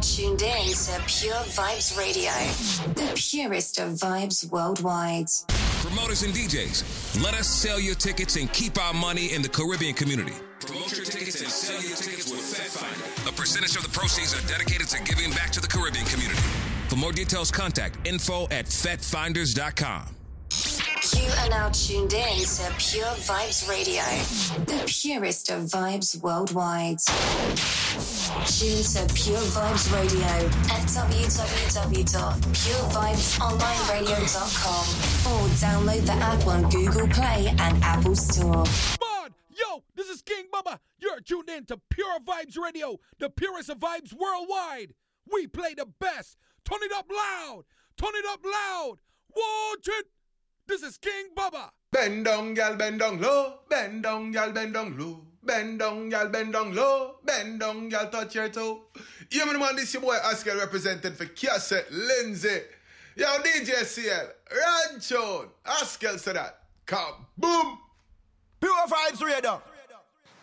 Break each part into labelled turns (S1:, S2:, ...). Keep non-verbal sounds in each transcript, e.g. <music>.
S1: tuned in to Pure Vybz Radio, the purest of vibes worldwide.
S2: Promoters and DJs, let us sell your tickets and keep our money in the Caribbean community. Promote your tickets and sell your tickets with FedFinder. A percentage of the proceeds are dedicated to giving back to the Caribbean community. For more details, contact info at FedFinders.com.
S1: You are now tuned in to Pure Vybz Radio, the purest of vibes worldwide. Tune to Pure Vybz Radio at www.purevibesonlineradio.com or download the app on Google Play and Apple Store.
S3: Bud, yo, this is King Bubba. You're tuned in to Pure Vybz Radio, the purest of vibes worldwide. We play the best. Turn it up loud. Turn it up loud. Watch it. This is King Bubba.
S4: Bend down, gal, bend down low. Bend down, gal, bend down low. Bend down, gal, bend down low. Bend down, gal, touch your toe. Yeah, man, man, this your boy Oscar representing for Cassette Lindsay. Yo, DJ CL, Rancho, Oscar said that. Kaboom!
S5: Pure Vybz Radio.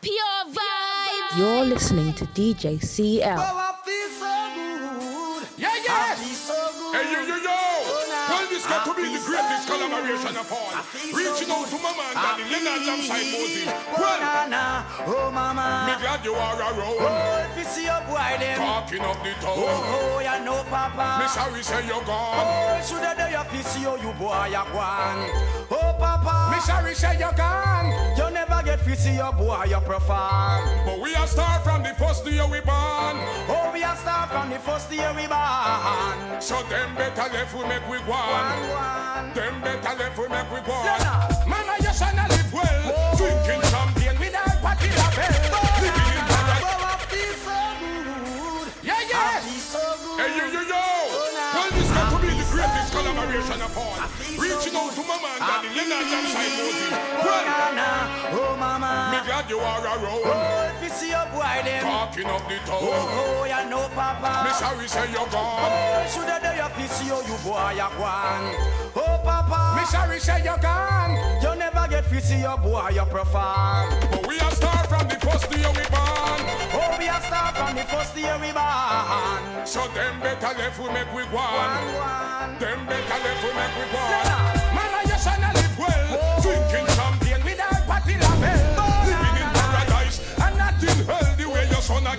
S6: Pure vibes.
S7: You're listening to DJ CL.
S5: Oh, I feel so good.
S3: Yeah,
S5: I
S3: yeah.
S5: feel so good.
S3: Hey, yo, yo, yo. This got to be the greatest collaboration of all. Reaching out to Mama and Daddy Leonard alongside Mosey.
S5: Oh,
S3: Well.
S5: Oh, mama.
S3: me glad you are around.
S5: Oh, if you see your boy, them.
S3: Talking up the town.
S5: Oh, oh, you know, papa.
S3: Me sorry say you're gone.
S5: Oh, should I do your fist, you, you boy, you gone. Oh, papa.
S3: Me sorry say you're gone.
S5: You never get fist, your boy, you perform.
S3: But we are start from the first day we born.
S5: Oh, we are start from the first year we born.
S3: So them better left we make we
S5: One,
S3: on.
S5: one.
S3: Them better left we make we go on.
S5: Lena.
S3: Mama, your son greatest
S5: so
S3: collaboration of all.
S5: feel
S3: Reaching out to Mama and Daddy Leonard
S5: feel
S3: alongside Mosey.
S5: Oh,
S3: Well.
S5: Oh, mama.
S3: me glad you are around.
S5: Oh, if you see your boy, them.
S3: Talking up the town.
S5: Oh, oh, you know, papa.
S3: Me sorry say you're gone.
S5: Oh, should I do your fist, you, you boy, you gone. Oh, papa.
S3: Me sorry say you're gone.
S5: You never get fist, you boy, you perform.
S3: But we are start from the first day we born.
S5: Oh, we are start from the first year we born.
S3: So them better left we make we.
S5: One, one.
S3: Them better left we make we go on.
S5: Lena.
S3: Mama, your son a live well.
S5: Oh.
S3: Drinking champagne without party label. Living in paradise and not in hell. The way your son a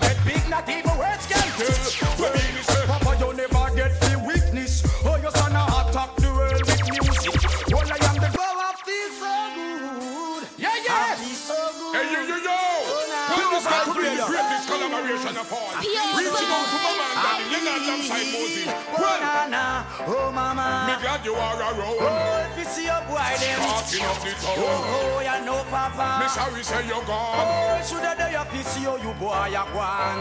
S3: this got to be the
S5: Pure
S3: greatest collaboration of all. Reaching out to Mama and Daddy Leonard alongside Mosey.
S5: Oh,
S3: Well,
S5: na, na. Oh, mama.
S3: me glad you are around.
S5: Oh, if you see your boy, them.
S3: Talking up the town.
S5: Oh, oh, you know, papa.
S3: Me sorry say you're gone.
S5: Oh, should I do your fist, you, you boy, you gone.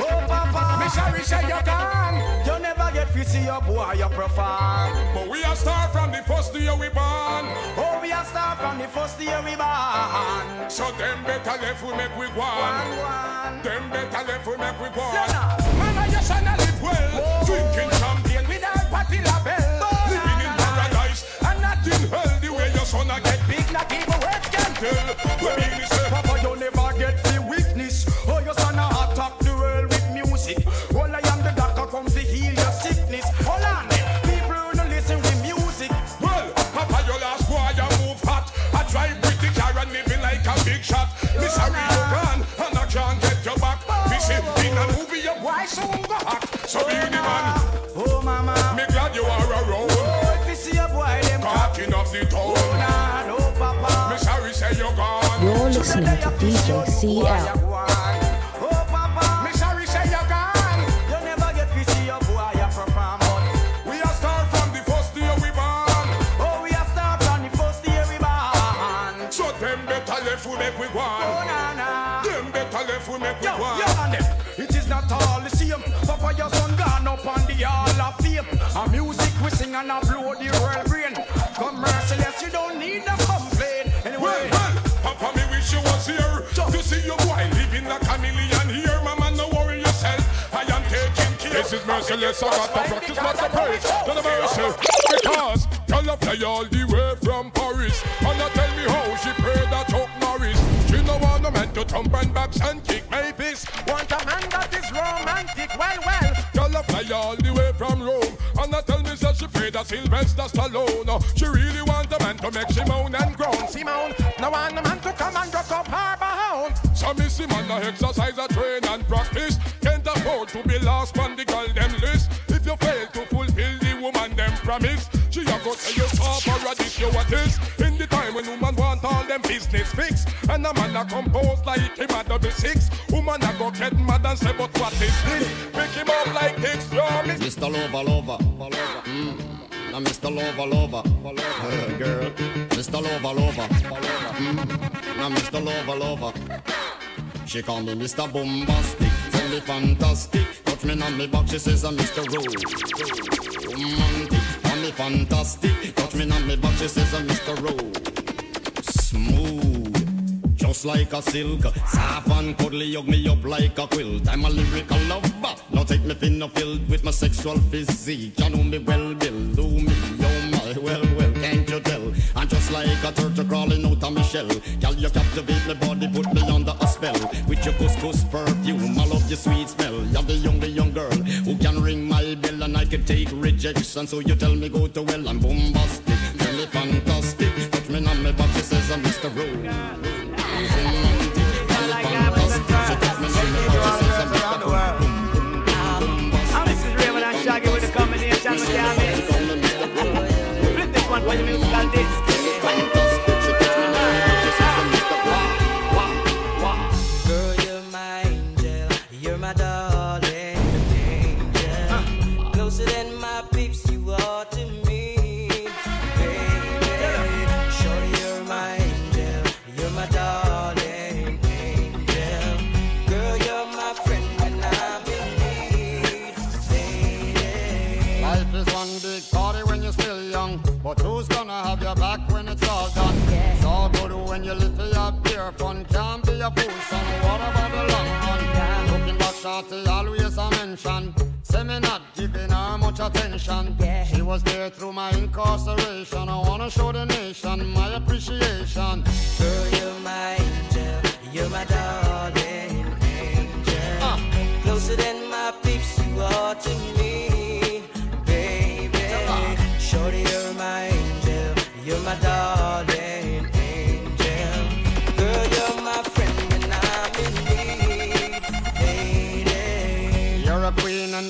S5: Oh, papa.
S3: Me sorry say you're gone.
S5: You never get fist, you boy, you perform.
S3: But we are start from the first day we born.
S5: Oh, we are start from the first year we born.
S3: So them better left we make we
S5: One, one.
S3: Them better left we make we go words
S5: on.
S3: The
S5: hall of fame. A music we sing and a blow the world
S3: is merciless. I got to practice what I preach. To the mercy. Because y'all play all the way from Paris. And now tell me how she prayed that Chuck Norris. She no want no man to thump and box and kick my fist.
S5: want a man that is romantic. Well, well,
S3: fly all the way from Rome. And I tell me that she paid a Sylvester Stallone. She really want a man to make she moan and groan. Simone, no want a man to come and rock up her bound. So me see man exercise, a train and practice. Can't afford to be lost on promise, she a go tell you top or a dish you what is. In the time when woman want all them business fixed, and a man a compose like him a double six. Woman a go get mad and say, but what is this? Pick him up like this, miss.
S8: Mr. Lover, lover, mm. Now, Mr. Lover, lover, uh, girl. Mr. Lover, lover, mm. Now, Mr. Lover, lover. She call me Mr. Bombastic, tell me fantastic. Touch me on me back, she says I'm Mr. Rose. Me fantastic. Touch me on me back, she says Mr. Rose. Smooth, just like a silk. Soft and cuddly, hug me up like a quilt. I'm a lyrical lover. Now take me thin filled with my sexual physique. You know me well, Bill. Do me, oh my, well, well, can't you tell? I'm just like a turtle crawling out of my shell. Girl, you captivate my body, put me under a spell. With your couscous perfume, I love your sweet smell. You're the I can take rejection. So you tell me go to well, I'm bombastic, tell me fantastic. Touch me on my back, says I'm Mr. Rose. Son. What about the long run? Looking back, shorty, always a mention. Say me not giving her much attention. She was there through my incarceration. I wanna show the nation my appreciation.
S9: Girl, you're my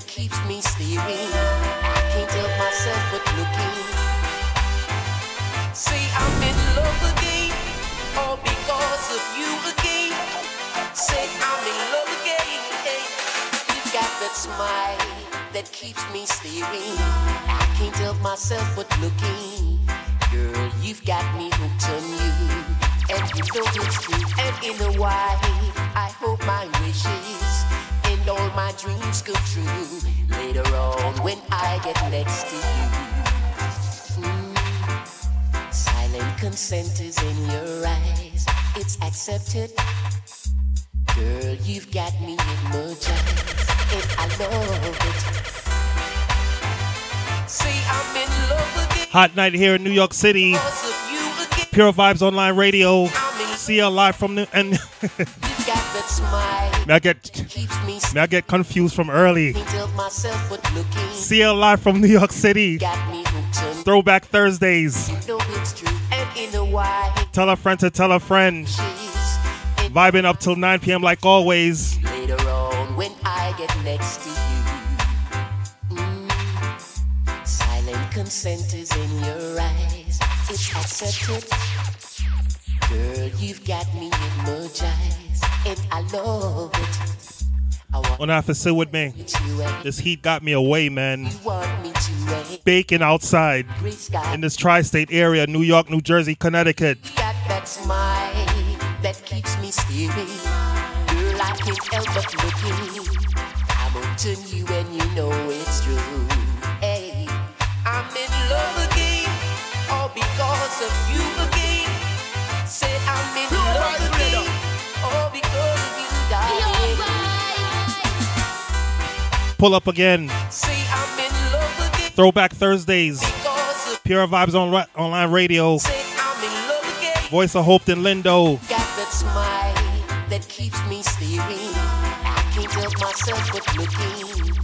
S10: that keeps me staring. I can't help myself but looking. Say I'm in love again, all because of you again. Say I'm in love again. You've got that smile that keeps me staring. I can't help myself but looking. Girl, you've got me hooked on you. And you know it's true. And in a while, I hope my wishes and all my dreams come true. Later on, when I get next to you. Mm. Silent consent is in your eyes. It's accepted. Girl, you've got me hypnotized. And I love it. Say I'm in love again.
S11: Hot night here in New York City.
S10: Because of you again.
S11: Pure Vybz Online Radio. CL live from the and
S10: You've got that smile
S11: may I get
S10: keeps me
S11: may I get confused from early.
S10: Can't help myself but looking.
S11: CL live from New York City. Throwback Thursdays.
S10: you know it's true. And in a while,
S11: Tell a friend to tell a friend. Vibing up till 9 p.m. like always.
S10: later on when I get next to you. Mm. Silent consent is in your eyes. It's accepted. Girl, you've got me hypnotized. And I love it. I want
S11: Wanna have to sit with me. This heat got me away, man.
S10: you want me to wait.
S11: baking outside in this tri-state area, New York, New Jersey, Connecticut.
S10: that keeps me steering. Girl, I can't help but looking. I'm onto you and you know it's true. Hey, I'm in love again, all because of you again. Oh,
S11: Pull up again.
S10: Say I'm in love again,
S11: Throwback Thursdays. Pure Vybz on Ri- Online Radio.
S10: Say I'm in love again.
S11: Voice of Hopeton Lindo.
S10: Got that smile that keeps me steering. I can't help myself but looking.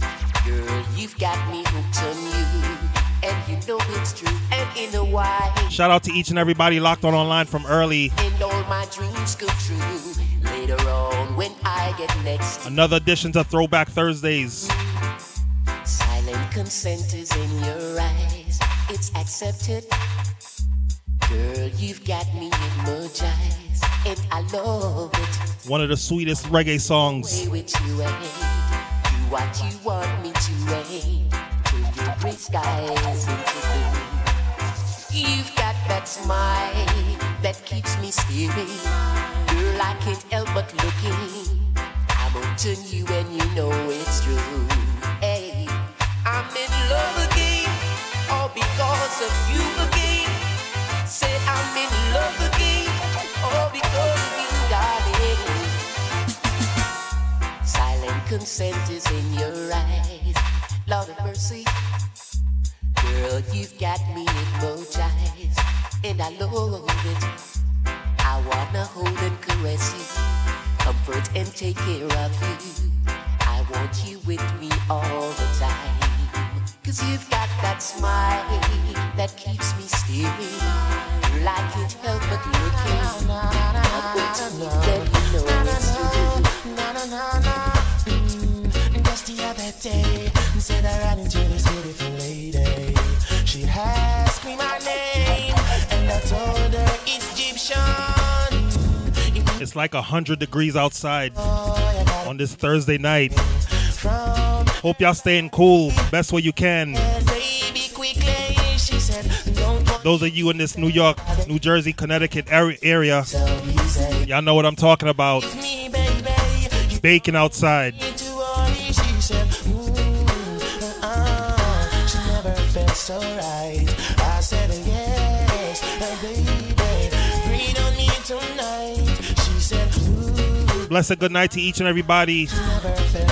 S10: Girl, you've got me hooked on you. And you know it's true. And in a while,
S11: Shout out to each and everybody locked on online from early.
S10: and all my dreams come true. Later on, when I get next,
S11: Another edition to Throwback Thursdays.
S10: silent consent is in your eyes. It's accepted. Girl, you've got me. And I love it.
S11: One of the sweetest reggae songs.
S10: Play with you and do what you want me to turn your skies into. You've got that smile that keeps me steering. Girl, I can't help but looking. I'm onto you and you know it's true. Hey, I'm in love again, all because of you again. Say I'm in love again, all because of you, darling. Silent consent is in your eyes. Lord of mercy. Girl, you've got me hypnotized. And I love it. I wanna hold and caress you. Comfort and take care of you. I want you with me all the time. Cause you've got that smile that keeps me steering. Girl, I can't help but looking. I'm waiting you, know it's.
S12: Mm, Just the other day, said I ran into this beautiful. She asked me my name, and I told her it's Egyptian.
S11: It's like 100 degrees outside oh, on this Thursday night. Hope y'all staying cool best way you can.
S12: Baby, quickly, she said, don't go
S11: Those of you in this New York, New Jersey, Connecticut area, y'all know what I'm talking about. Baking outside.
S12: Felt so right. I said, yes, baby, breathe on me tonight. She said, ooh,
S11: Blessed good night to each and everybody,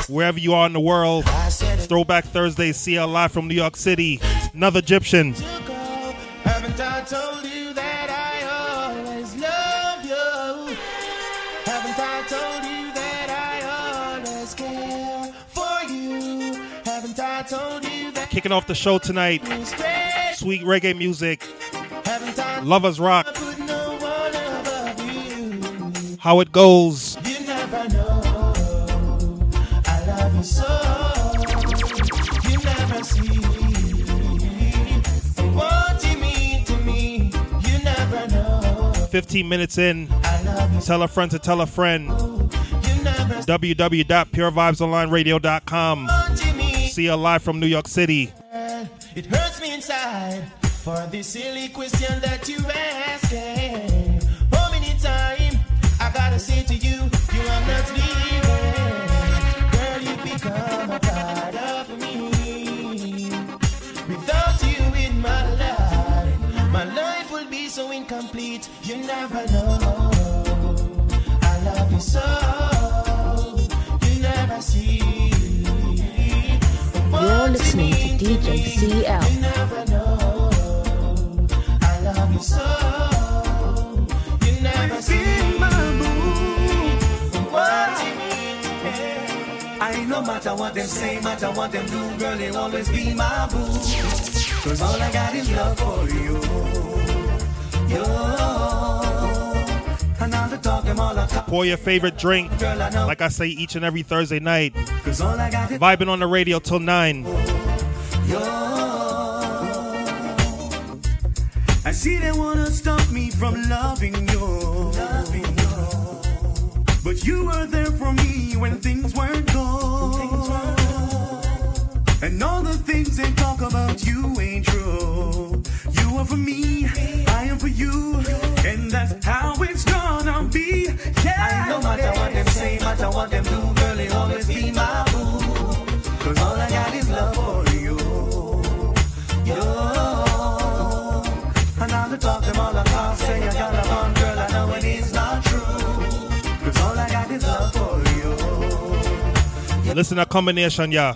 S11: wherever you are in the world. Throwback Thursday, CL live from New York City. Another Egyptian. Kicking off the show tonight, sweet reggae music. Lovers Rock. How it goes. 15 minutes in. Tell a friend to tell a friend. Www.purevibesonlineradio.com.
S12: you
S11: live from New York City.
S12: It hurts me inside for this silly question that you. How many times I gotta say to you, you are not leaving. Girl, you become a part of me. Without you in my life, my life will be so incomplete. You never know. I love you so.
S7: You're listening to DJ CL.
S12: No matter what them say, matter what them do, girl, they always be my boo. Cause all I got is love for you. You.
S11: Pour your favorite drink.
S12: Girl, I know.
S11: Like I say each and every Thursday night.
S12: Cause all I got is
S11: Vibing on the radio till 9.
S12: you. I see they wanna stop me from loving you. But you were there for me when things weren't good. And all the things they talk about you ain't true.
S5: You're for me,
S12: matter what them do, girl, always be my boo. Cause all I got is love for you. Yo. And all the talk them all across, say I got on, girl, I know it is not true. Cause all I got is love for you.
S13: Listen to combination, yeah.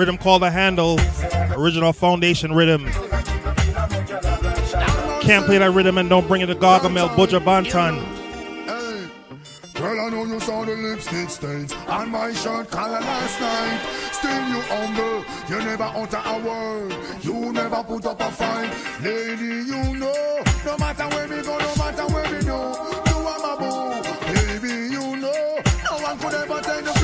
S13: Rhythm called the handle. Original foundation rhythm. Can't play that rhythm and don't bring it to Gargamel, Buju Banton.
S14: Girl, I know you saw the lipstick stains on my shirt collar last night. Still you humble, you never utter a word, you never put up a fight. Lady, you know, no matter where we go, no matter where we do, you are my boo. Baby, you know, no one could ever take the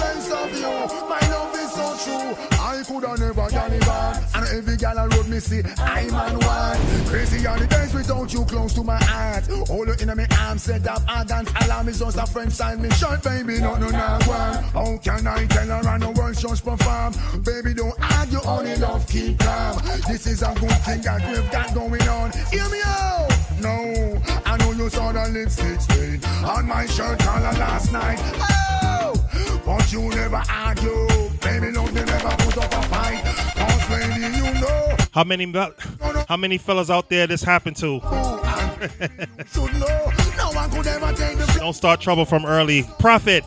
S14: I could have never done it bad. And every gal I road me see, I'm on one. Crazy are the days without you close to my heart. Hold you in my arms, set up arrogant alarm is just a friend sign me short, baby, no, no, no, one. How can I tell her I know words just perform? Baby, don't argue, only love keep calm. This is a good thing that we've got going on. Hear me out. No, I know you saw the lipstick stain on my shirt collar last night. Oh, but you never argue. Baby, no, they never put up a fight. Cause lady, you know.
S13: How many how many fellas out there this happened to? <laughs>
S14: Should know. No one could ever take the
S13: Don't start trouble from early. Profit.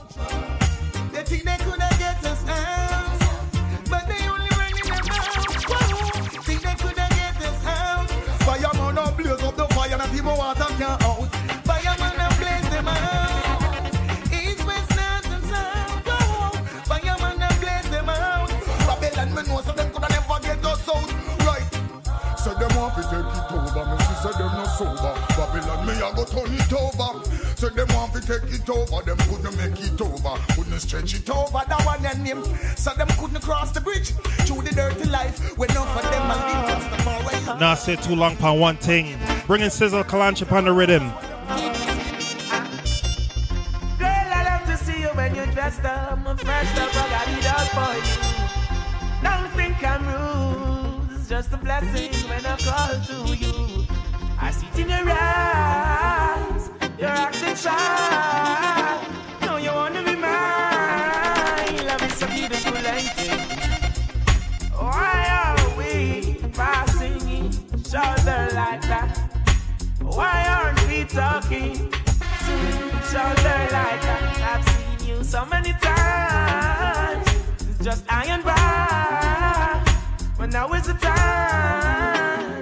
S14: Sober. Babylon me a go turn it over. So them want to take it over. Them couldn't make it over. Couldn't stretch it over.
S15: Over that one and him, so them couldn't cross the bridge through the dirty life. When enough of them and leave us the far away.
S13: Nah, say too long pon one thing. Bringing Sizzla Kalonji upon the rhythm.
S5: Girl, I love to see you when you're dressed up. I'm fresh up, I got it all for you. Don't think I'm rude. It's just a blessing when I call to you. I see it in your eyes. You're acting shy. No, you wanna be mine. Love is so beautiful, it? Why are we passing each other like that? Why aren't we talking to each other like that? I've seen you so many times. It's just I and by. But now is the time.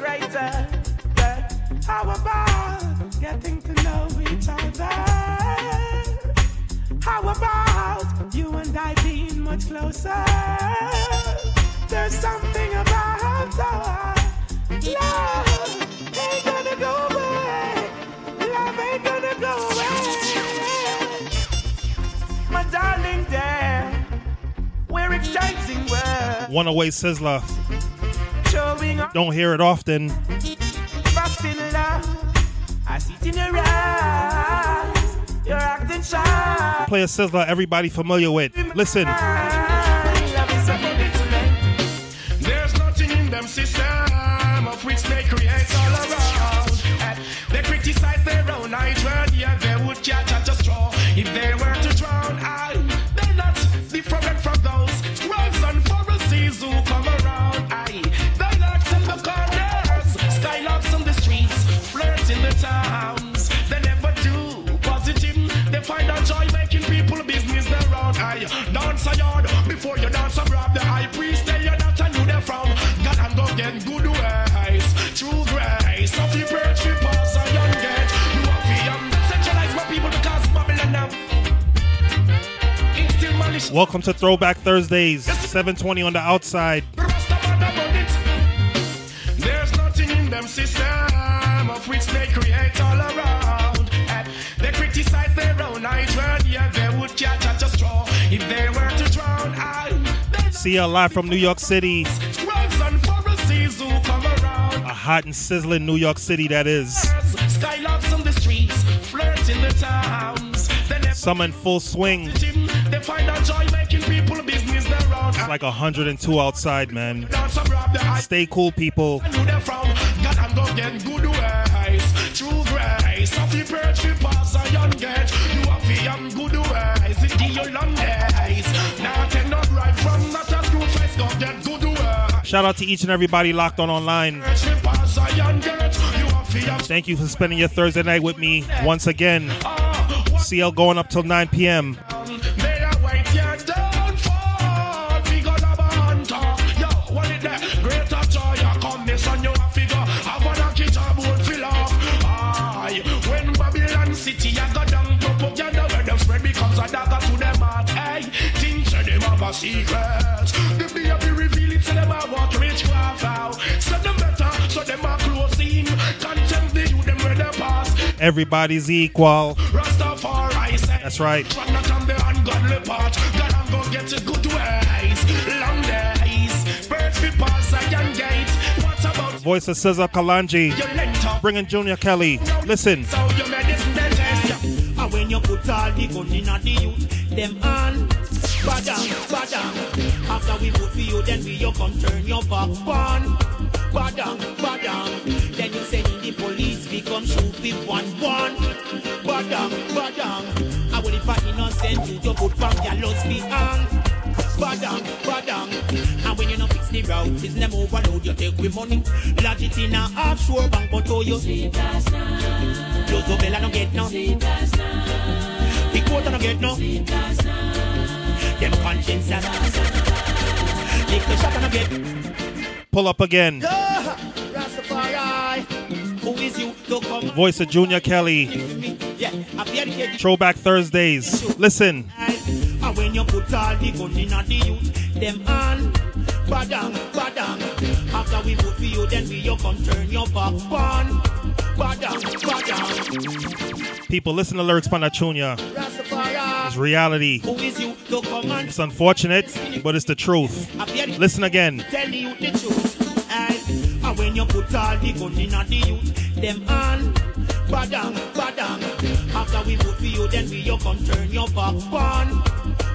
S5: But how about getting to know each other? How about you and I being much closer? There's something about our love ain't gonna go away. Love ain't gonna go away. My darling, there, we're exchanging words,
S13: One away
S5: Sizzla.
S13: Don't hear it often.
S5: fast in love. I see it in your eyes. You're acting shy.
S13: Play a Sizzla everybody familiar with. Listen.
S11: Welcome to Throwback Thursdays, 720 on the outside.
S16: There's nothing in them system of which they create all around. And they criticize their own yeah, they would catch at a straw if they were to drown. I
S11: CL live from New York City.
S16: scribes and Pharisees who come around.
S11: A hot and sizzling New York City, that is.
S16: Skylarks on the streets, in the towns.
S11: Summer in full swing.
S16: They find a joy making people business around.
S11: It's like 102 outside, man.
S16: Dance and rob the high
S11: Stay cool, people.
S16: knew them from God and go get good ways. True grace of the perch we pass a young gate. You have the young good ways. It give you days. Now take no right from not a screw face. Go get good ways.
S11: Shout out to each and everybody locked on online.
S16: Perch we pass a young gate. You have the young
S11: Thank you for spending your Thursday night with me once again. Ah, CL going up till 9 p.m.
S16: young gate. That's right.
S11: Voice of
S16: Sizzla Kalonji.
S11: Bringing Junior Kelly. Listen.
S16: So you medicine they test ya.
S17: And when you put all the gun in the youth, them on. Badang, badang. After we vote for you, then we you come turn your back on. Badang, we come one one. Badang, badang. I will if I innocent you, you put back your lost behind. Badang, badang. And when you not fix the route, it's them overload, you take with money. Lodge it in a offshore bank, but oh you. Close the bell, I don't get no. Big coat, I don't get no. Them conscience, I Lick the shot, I don't get
S11: Pull up again.
S17: Ah, Rastafari, who is you?
S11: Voice of Junior Kelly. Throwback Thursdays. Listen.
S17: When you put all the gun in the youth, them on. Badang, badang. After we vote for you, then we you come turn your back on. Badang, badang.
S11: People, listen to lyrics Junior. It's reality. It's unfortunate, but it's the truth. Listen again.
S17: Tell you the truth. And when you put all the gun in the youth, them on. Badang, badang. After we vote for you, then we you come turn your back on.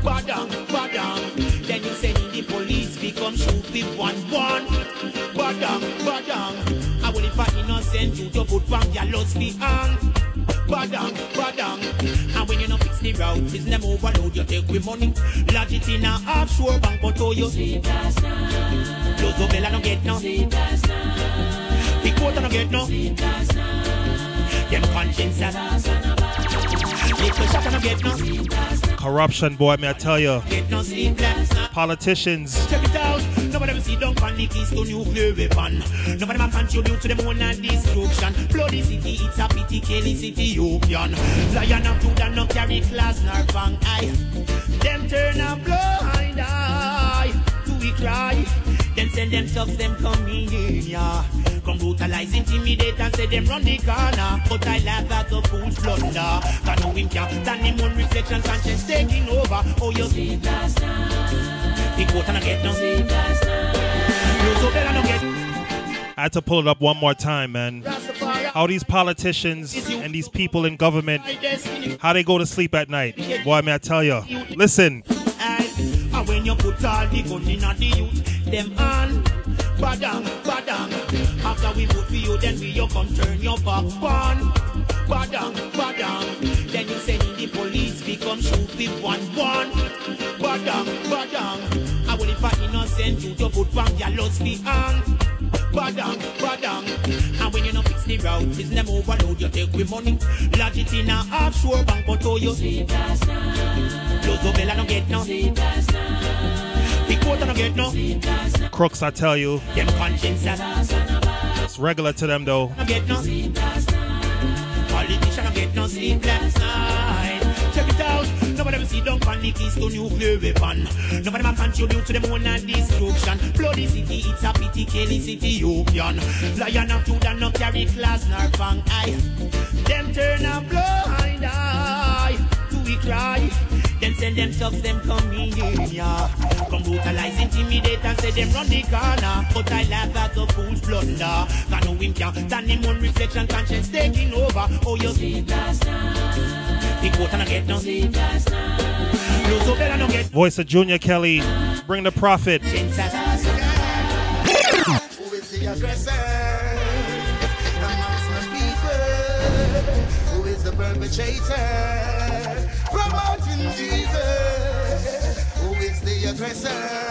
S17: Badang, badang. Then you send in the police, we come shoot with one one. Badang, badang. I will if I innocent you, you put back your lost behind. Badang, badang. And when you no fix the route, it's them overload, you take with money. Lodge it in a offshore bank, but oh you. Close the bell, I don't get no. Big coat, I don't get no. Them conscience, I Little shot, don't get no.
S11: Corruption, boy, may I tell you.
S17: Get no sleepless.
S11: Politicians.
S17: Check it out. Nobody will see down on the keys to nuclear weapon. Nobody man contribute to the own and destruction. Bloody city, it's a pity, Kelly city, Ethiopian. Lion of Judah no carry class nor fang eye. Them turn a blind eye to we cry. Them send them come in, yeah. Come brutalize, intimidate and say them run the corner. But I laugh at the fool's blunder. Can no him can't stand him on reflection, conscience taking over. Oh, you see last night. Big I get sleep last night. You so better not get
S11: I had to pull it up one more time, man. How these politicians and these people in government, how they go to sleep at night. Boy, may I tell you. Listen.
S17: The the them on. Badang, badang. After we vote for you, then we you come turn your back on. Badang, badang. Then you send the police, we come shoot with one one. Badang, badang. I will if I innocent you, you put back your lost behind. badang, badang. And when you not fix the route, it's them overload, you take with money. Lodge it in a offshore bank, but oh you night. Close up, I don't get no. Sleep last night. Big water, I don't get no.
S11: Crooks, I tell you.
S17: Them conscience,
S11: It's regular to them though.
S17: get no. Sleep last night. Politician, don't get no sleep last night. Check it out. Nobody will see down on the keys to nuclear weapon. Nobody will contribute to them own and destruction. Bloody city, it's a pity, kill it's Ethiopian. Lion of Judah, no carry class nor fang eye. Them turn a blind eye to we cry. Them send them thugs, them come in here. Come brutalize, intimidate and say them run the corner. But I laugh at the fool's blunder. Can no him can stand in one reflection, conscience taking over. Oh, you sleep last night. Big water no get no sleep last night. Lose up, better no get
S11: Voice of Junior Kelly. Bring the prophet.
S18: Who is the aggressor amongst my people? Who is the perpetrator?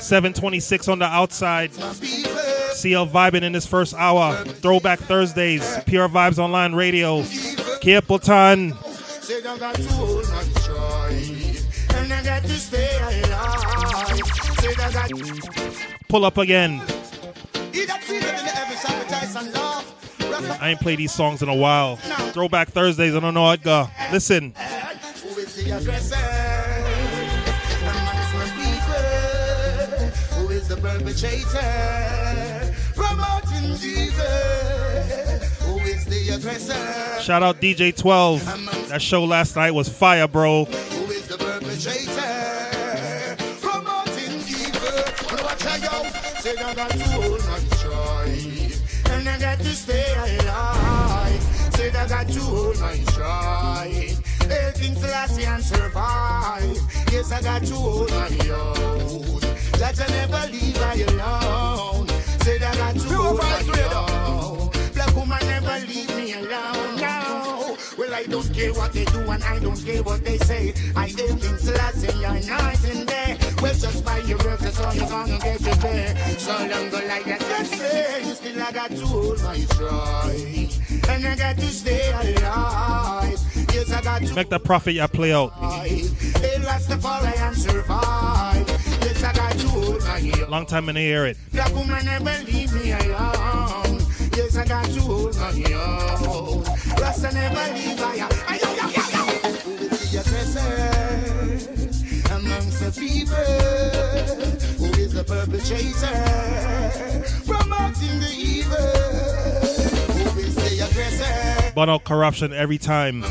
S11: 726 on the outside. CL vibing in this first hour. Throwback Thursdays. Pure Vybz Online Radio.
S18: Got
S11: Pull up again. I ain't played these songs in a while. Throwback Thursdays. I don't know Edgar. Listen.
S18: Who is the aggressor amongst my people? Who is the perpetrator? Promoting Jesus. Who is the aggressor?
S11: Shout out DJ 12. That show last night was fire, bro.
S18: Who is the perpetrator? Promoting evil. But watch out. Say I got to hold my joy. And I got to stay alive. Say I got to hold my joy. Everything Selassie and survive. Yes, I got to hold my own. That I never leave I alone. Say that I got to hold my own. Black woman never leave me alone. No. Well, I don't care what they do and I don't care what they say. I ain't in Selassie, you're night and day. Well, just by your works, that's all you're gonna get to pay. So long go like that, let's say. Still, I got to hold my joy. And I got to stay alive. Yes, I got to
S11: Make the profit ya play out.
S18: Hey, Rastafari and survive. Yes, I got to hold my own.
S11: Long time in the hear it.
S18: Black woman never leave me alone. Yes, I got to hold my own. Rasta never leave I. Amongst the people? Who is the perpetrator promoting the evil?
S11: But out corruption every time.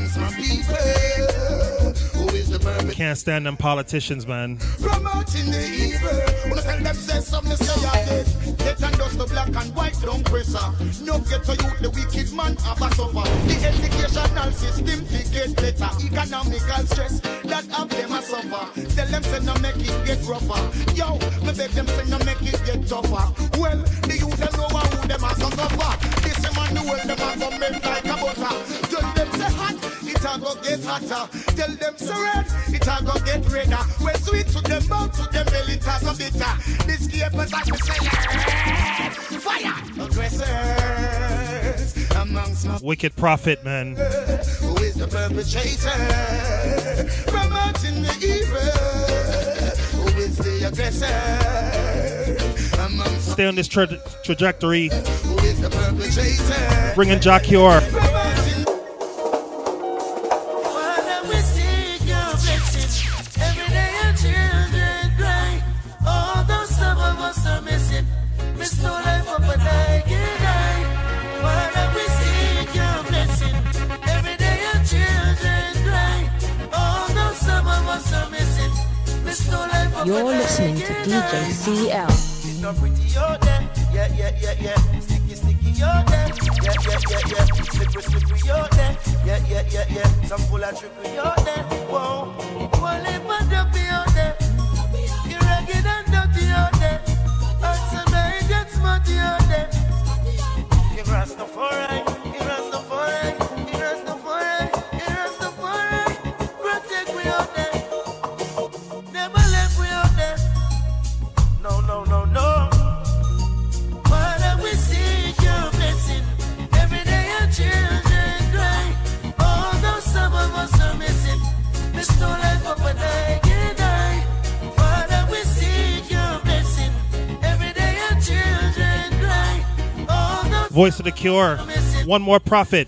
S11: Can't stand them politicians, man.
S18: promoting the evil. Wanna tell them say something, say you're dead. Get and dust the black and white pressure. No get to you, the wicked man have a suffer. The educational system to get better. Economical stress that have them a suffer. Tell them say no make it get rougher. Yo, me beg them say no make it get tougher. Well, the youth them know who them a for. This world them a go melt like a butter. Tell them say hot, it a go get hotter. Tell them say red, it a go get redder. When sweet to them mouth, to them belly, it a go bitter. This capers a go say fire. Aggressors amongst my
S11: Wicked prophet, man.
S18: who is the perpetrator? Promoting the evil. Who is the aggressor? Amongst
S11: Stay on this tra- trajectory.
S18: who is the perpetrator?
S11: Bringing Jack
S7: You're listening to DJ. CL.
S12: Pretty out there. Yeah, yeah, yeah, yeah. Sticky, sticky out there. Yeah, yeah, yeah, yeah. Slippery, slippery out there. Yeah, yeah, yeah, yeah. Some full out there. Whoa. One lip and dumpy out there. You ragged and dirty out there. Get smutty out there. You Rastafari, you Rastafari,
S11: Voice of Jah Cure. One more
S5: profit.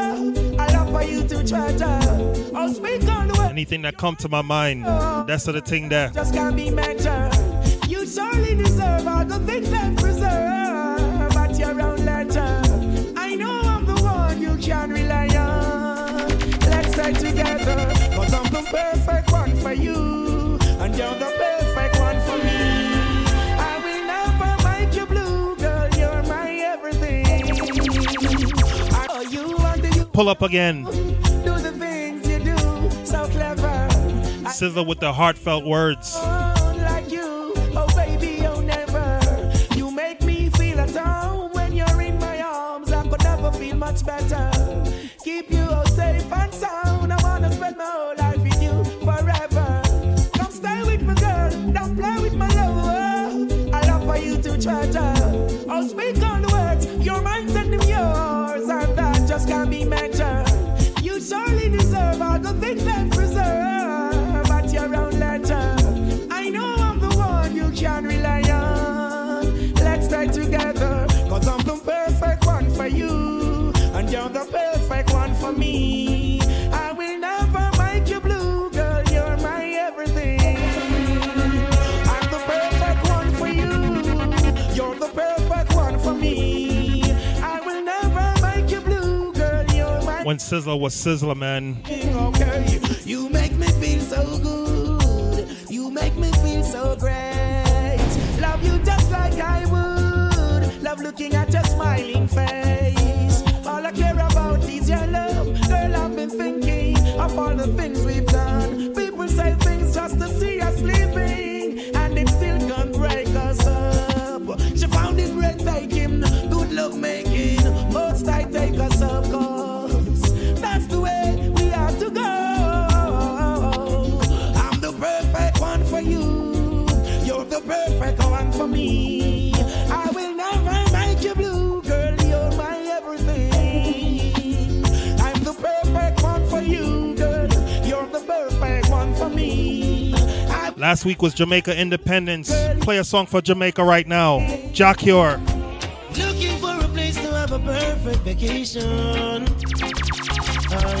S11: Anything that come to my mind, that's the thing there.
S5: Just can't be mentioned. You surely deserve all the things that preserve at your own letter. I know I'm the one you can rely on. Let's stay together, cause I'm the perfect one for you, and you're the perfect one for me. I will never make you blue, girl, you're my everything. I you are the.
S11: Pull up again. With the heartfelt words.
S5: much better.
S11: when Sizzla was Sizzla, man.
S5: Okay. You make me feel so good. You make me feel so great. Love you just like I would. Love looking at your smiling face. All I care about is your love. Girl, I've been thinking of all the things we've done.
S11: Last week was Jamaica Independence. Play a song for Jamaica right now. Jah Cure.
S15: Looking for a place to have a perfect vacation.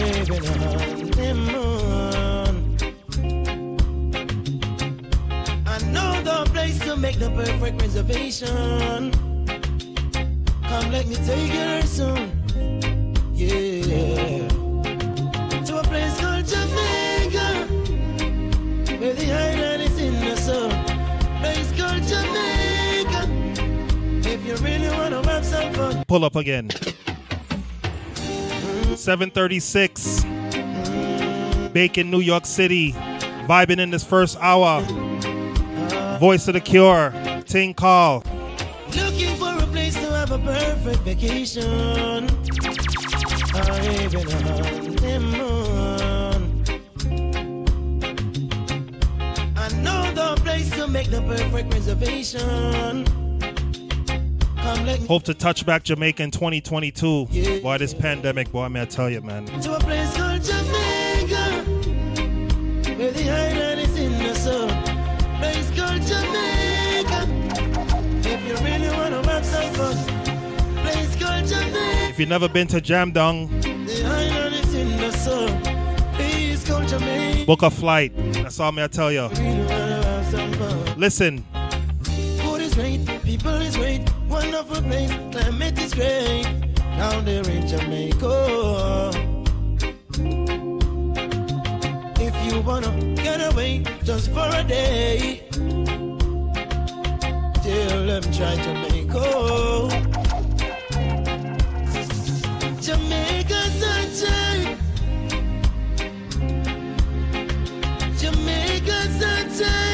S15: Even. I know the place to make the perfect reservation. Come, let me take you soon. Yeah. To a place called Jamaica. Where the island is in the sun. Place called Jamaica. If you really wanna have some fun.
S11: Pull up again. 736. Bacon, New York City. Vibing in this first hour. Voice of Jah Cure. Ting Call.
S15: Looking for a place to have a perfect vacation. Or even a honeymoon. Place to make the perfect reservation.
S11: Hope to touch back Jamaica in 2022. Boy, this pandemic, boy, may I tell you, man.
S15: to a place called Jamaica. Where the island is in the sun. Place called Jamaica. If you really wanna have some fun. Place called Jamaica.
S11: If you've never been to Jam Dong,
S15: The island is in the sun. Please called Jamaica.
S11: book a flight. That's all me I tell you. Listen,
S15: Food is great, people is great, wonderful place, climate is great. Down there in Jamaica. If you wanna get away just for a day, tell them try Jamaica. Jamaica sunshine. Jamaica sunshine.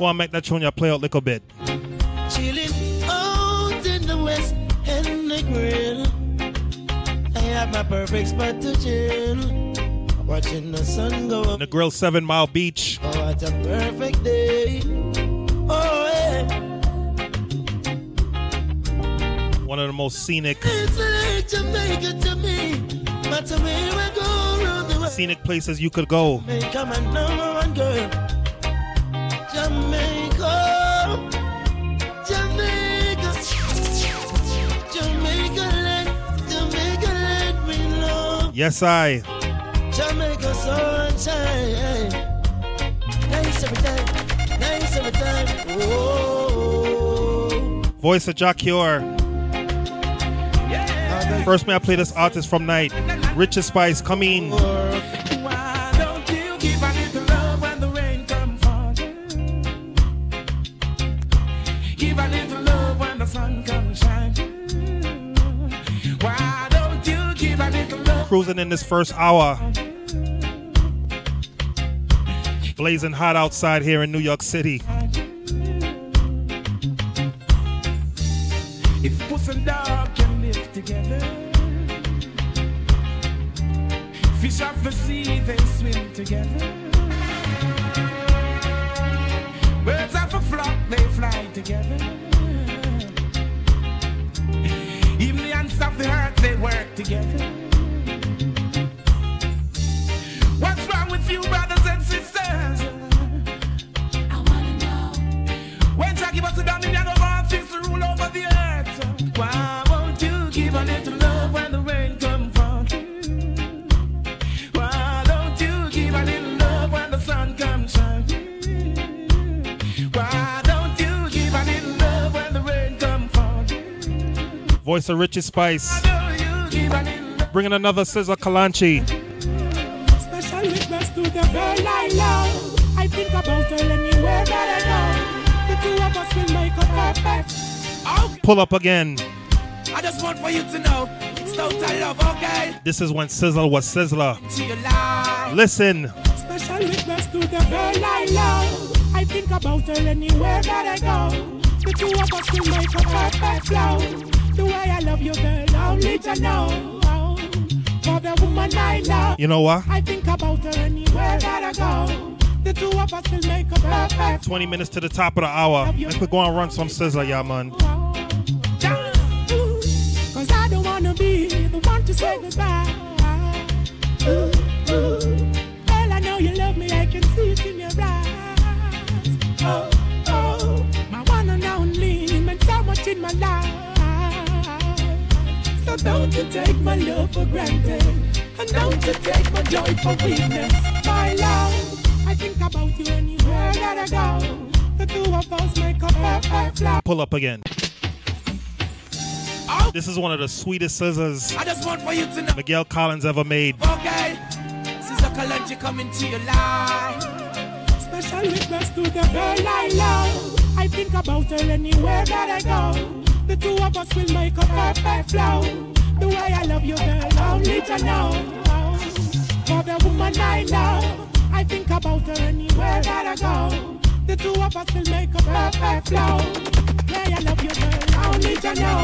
S11: Go on, make that tune you play out a little bit.
S15: chilling out in the west and the grill. I have my perfect spot to chill. Watching the sun go up.
S11: The Grill 7 Mile Beach.
S15: Oh, what a perfect day. Oh yeah.
S11: One of the most scenic
S15: It's like Jamaica to me. Matter where I go around the world.
S11: scenic places you could go. Yes, I.
S15: Jamaica sunshine. Nice every time. Nice every time. Oh.
S11: Voice of Jah Cure. First, may I play this artist from night. Richard Spice, come in. Cruising in this first hour. Blazing hot outside here in New York City.
S15: If puss and dog can live together, fish of the sea they swim together. Birds of a flock they fly together. Even the ants of the earth they work together. What's wrong with you, brothers and sisters? I wanna know. When Jah give us the dominion of all things to rule over the earth, why won't you give a little love when the rain comes from? Why don't you give a little love when the sun comes shining? Why don't you give a little love when the rain comes from?
S11: Voice of Richard Spice. Bringing another Sizzla Kalonji.
S19: Special request to the girl I love. I think about her anywhere that I go. The two of us will make a perfect.
S11: Pull up again.
S15: I just want for you to know it's total love, okay?
S11: This is when Sizzla was Sizzla.
S15: To your love.
S11: Listen.
S19: Special request to the girl I love. I think about her anywhere that I go. The two of us will make a perfect flow. The way I love you, girl, only to know. Woman I love.
S11: You know what?
S19: I think about her anywhere that I go. The two of us will make a perfect
S11: 20 minutes to the top of the hour. Let's go and run some Sizzla, yeah, man.
S19: Oh, Cause I don't wanna be the one to say goodbye. Ooh, ooh. Girl, I know you love me, I can see it in your eyes. Oh, oh, my one and only meant so much in my life. So don't you take my love for granted, and don't you take my joy for weakness. My love, I think about you anywhere that I go. The two of us make a perfect flower.
S11: Pull up again. Oh. This is one of the sweetest scissors
S5: I just want for you to know,
S11: Miguel Collins ever made.
S5: okay? Sizzla Kalonji coming to your life.
S19: Special request to the girl I love. I think about her anywhere that I go. The two of us will make a perfect flow. The way I love you, girl, only to know. For the woman I love, I think about her anywhere that I go. The two of us will make a perfect flow. Way I love you, girl, only to know.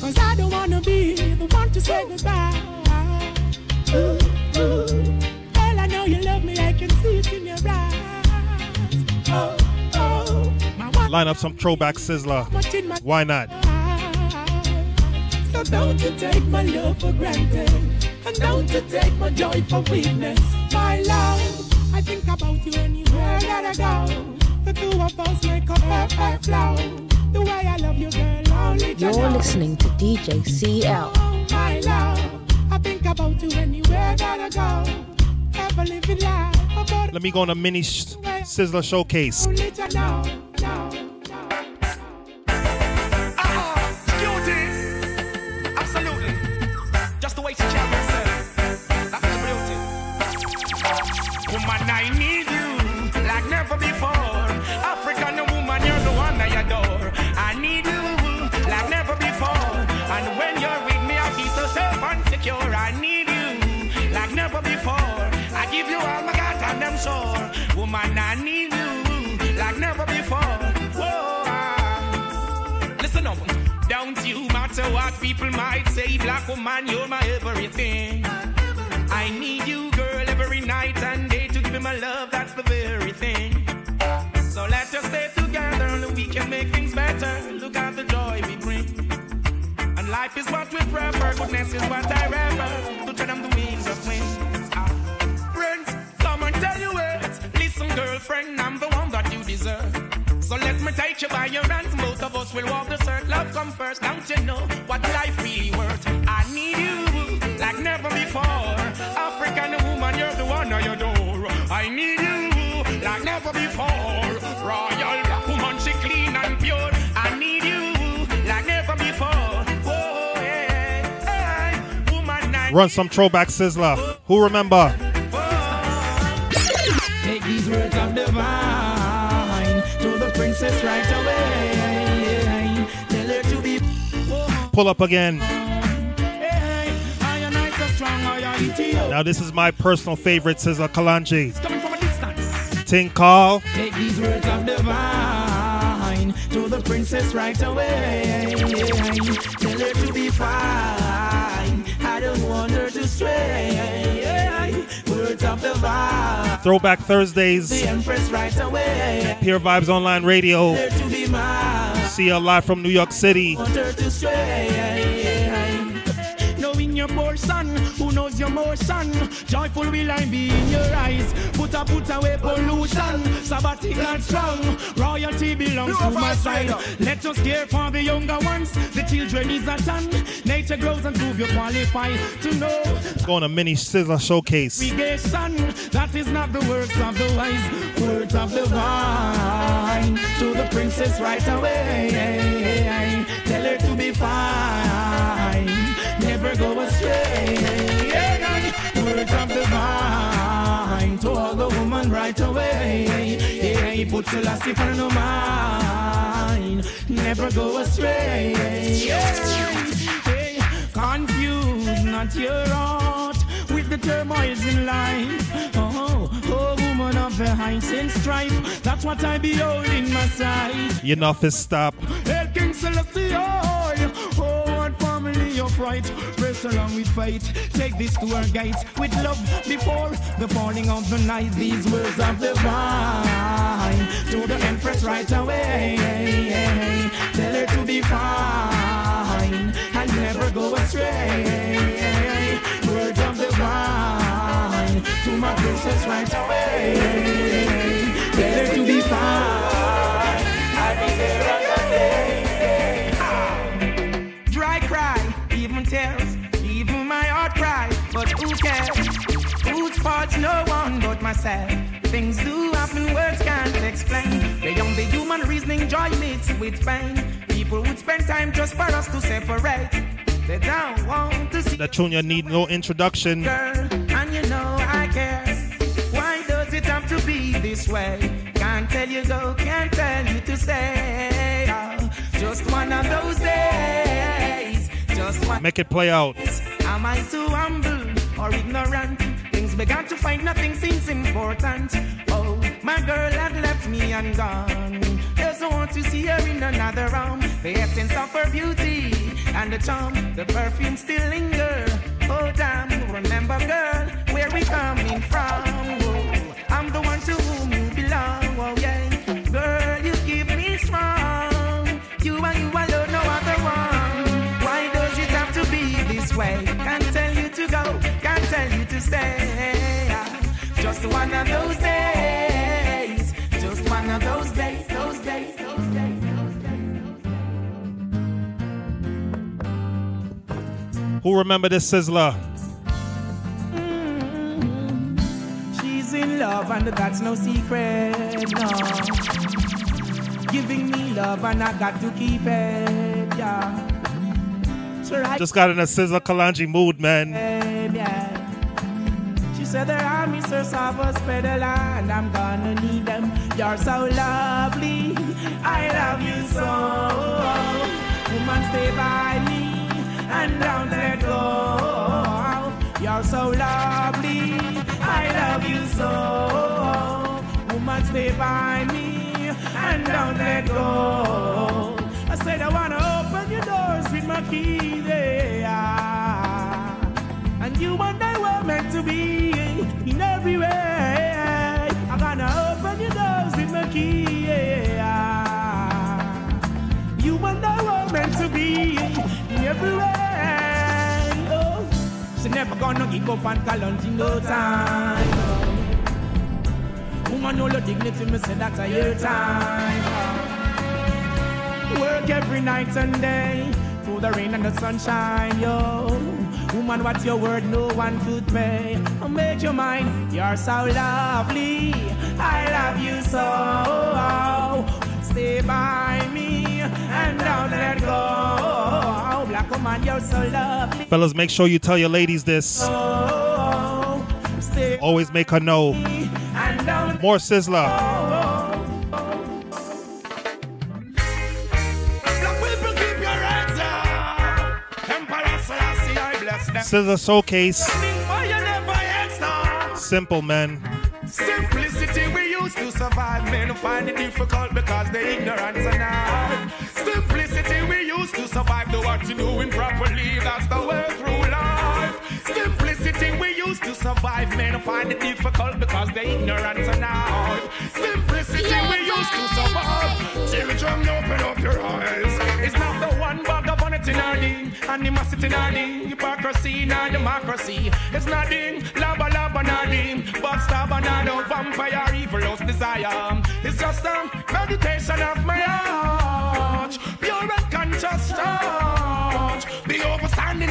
S19: Cause I don't wanna be the one to say goodbye. Ooh.
S11: Line up some throwback Sizzla.
S19: much in my
S11: Why not?
S19: So don't you take my love for granted, and don't you take my joy for weakness. My love, I think about you anywhere that I go. The two of us make a perfect flow. The way I love you, girl, only to
S7: You're
S19: know.
S7: listening to DJ CL.
S19: Oh, my love, I think about you anywhere that I go. Ever living life
S11: Let me go on a mini sh- Sizzla showcase.
S19: Only to know. know.
S13: Beauty. Absolutely. Just the way she carry herself. That's the beauty. Woman, I need you like never before. African woman, you're the one I adore. I need you like never before. And when you're with me, I feel so safe and secure. I need you like never before. I give you all my God and sure. Woman, say, black woman, you're my everything. I need you, girl, every night and day to give me my love, that's the very thing. So let us stay together and we can make things better. Look at the joy we bring. And life is what we prefer, goodness is what I refer. To turn on the wings of wings. Ah. Friends, come and tell you it. Listen, girlfriend, I'm the one that you deserve. So let me take you by your hands, of us will walk the circle. Love come first, don't you know what life really worth? I need you like never before. African woman, you're the one I adore. I need you like never before. Royal black woman, she clean and pure. I need you like never before. Oh, yeah, hey, woman,
S11: Run some throwback Sizzla. Who remember? Pull up again.
S5: Hey, I am nice and strong, I am Ethiopia.
S11: Now this is my personal favorite Kalonji.
S5: Coming a distance.
S11: Ting Call.
S5: Take these words of divine to the princess right away. Tell her to be fine. I don't want her to stray. Words of divine.
S11: Throwback Thursdays.
S5: The empress right away.
S11: Pure Vybz Online Radio.
S5: Mine.
S11: CL live from New York City.
S5: Want her to stray. Knowing your poor son, who knows your more son. Joyful will I be in your eyes. Put a put away pollution. Sabbatic and strong. Royalty belongs to my side. Let us care for the younger ones. The children is a ton. Nature grows and prove you qualify to know.
S11: Let's go on a mini Sizzla showcase.
S5: Irrigation, that is not the words of the wise, words of the vine. To the princess right away, of the vine to all the woman right away. Yeah, he put Selassie for no mind, never go astray. Hey, confuse not your heart with the turmoils in life. Oh, oh, woman of the heights and strife. That's what I behold in my sight.
S11: Enough is stop.
S5: Hail King Selassie, oh, what family me up right. Press along with fight. Take this to our gates with love before the falling of the night. These words of divine to the empress right away. Tell her to be fine and never go astray. Words of divine to my princess right away. Tell her to be fine. Even my heart cry. But who cares? Whose fault's no one but myself. Things do happen, words can't explain. Beyond the human reasoning, joy mixed with pain. People would spend time just for us to separate. They don't want to see
S11: That tune you need no introduction.
S5: girl, and you know I care. Why does it have to be this way? Can't tell you go, can't tell you to stay. Oh, just one of those days.
S11: Make it play out.
S5: Am I too humble or ignorant? Things began to find nothing seems important. Oh, my girl had left me and gone. Doesn't want to see her in another room. The essence of her beauty and the charm, the perfume still linger. Oh damn, remember girl, where we coming from? Oh, I'm the one to whom you belong. Oh yeah, way? Can't tell you to go, can't tell you to stay. Just one of those days, just one of those days, those days, those days.
S11: Who remember this Sizzla? Mm-hmm.
S5: She's in love and that's no secret, no. Giving me love and I got to keep it, yeah. Right,
S11: Just got in a Sizzla Kalonji mood, man.
S5: She said there are Mr. Savas and I'm gonna need them. You're so lovely, I love you so. Woman, stay by me and don't let go. You're so lovely, I love you so. Woman, stay by me and don't let go. I said I wanna with key. And you and I were meant to be in every way. I'm gonna open your doors with my key. You and I were meant to be in every way. Oh, she never gonna give up and challenge in no time. Woman, know your dignity, me say that's a your time. Work every night and day the rain and the sunshine, yo. Woman, what's your word? No one could pay. I'll make your mind. You're so lovely. I love you so. Stay by me and don't let go. Black woman, you're so lovely.
S11: Fellas, make sure you tell your ladies this.
S5: Oh,
S11: Always make her know. More
S5: Sizzla. Heads up?
S11: Simple, man.
S5: Simplicity we used to survive. Men find it difficult because they ignorant and hard. Simplicity we used to survive. Do what you doing properly. That's the way through life. Simplicity we used to survive. Men find it difficult because they ignorant and hard. Simplicity we used to survive. Children, open up your eyes. It's not the one bag of vanity nor the animosity nor the hypocrisy nor democracy. It's not the lava lava nor the backstabber nor the vampire evil lost desire. It's just a meditation of my heart. Pure and conscious thought.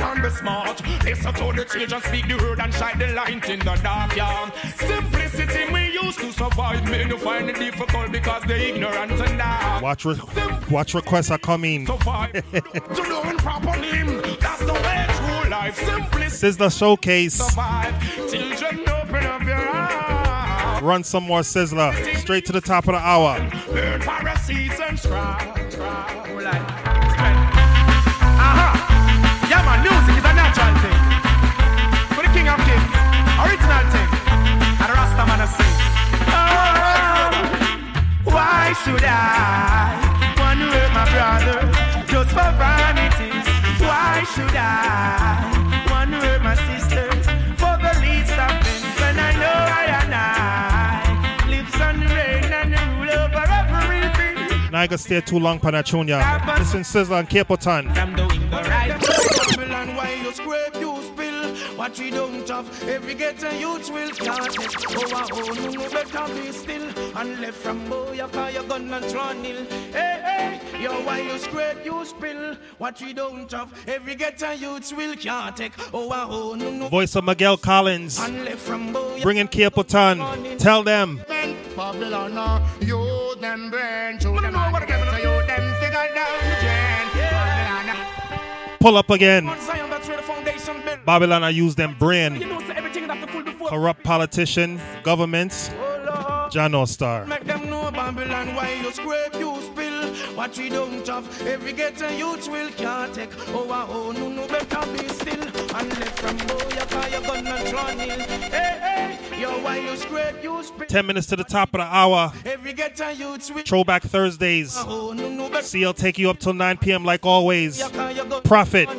S5: Be overstanding and be smart. Listen to the children speak the word and shine the light in the dark, yeah. Simplicity we used to survive. Men who find it difficult because they ignorant and dark.
S11: Watch, re- watch requests are coming.
S5: Survive. <laughs> to doing properly. That's the way through life. Simplicity
S11: Sizzla Showcase.
S5: survive. Children, open up your eyes.
S11: Run some more Sizzla. Straight to the top of the hour.
S5: Burn parasites and scribe. Aha! Why should I want to hurt my brother just for vanities? Why should I want to hurt my sister for the least of things when I know I and I lives on the rain and rule over everything? Now I
S11: gotta stay too long, Panachunia. Listen, Sizzla and Capleton.
S5: Spill. What we don't have, every ghetto youth will can't take. Oh, oh, oh, no, no, better be still. And left from boy, you call your gun and draw nil. Hey, hey, yo, why you scrape, you spill. What we don't have, every ghetto youth will can't take. Oh, oh, oh, no, no.
S11: Voice of Miguel Collins.
S5: And left from boy,
S11: Bringing Capleton. Tell them.
S18: Babylon, uh, you them burn to them and get to you them figure down the drain. Uh,
S11: Pull up again. Babylon, I use them brain.
S5: You know, so everything that the full before.
S11: Corrupt politician, governments. Jano Star.
S5: Make them know Babylon why you scrape, you spill. What we don't have, every ghetto youth will can't take. Oh, oh, no, no, better be still. And left from boy, you call your gun and draw nil. Hey, hey, yo, why you scrape, you spill.
S11: 10 minutes to the top of the hour.
S5: Every ghetto youth will.
S11: Throwback Thursdays.
S5: Oh, no, no.
S11: CL take you up till 9 p.m. like always. Profit.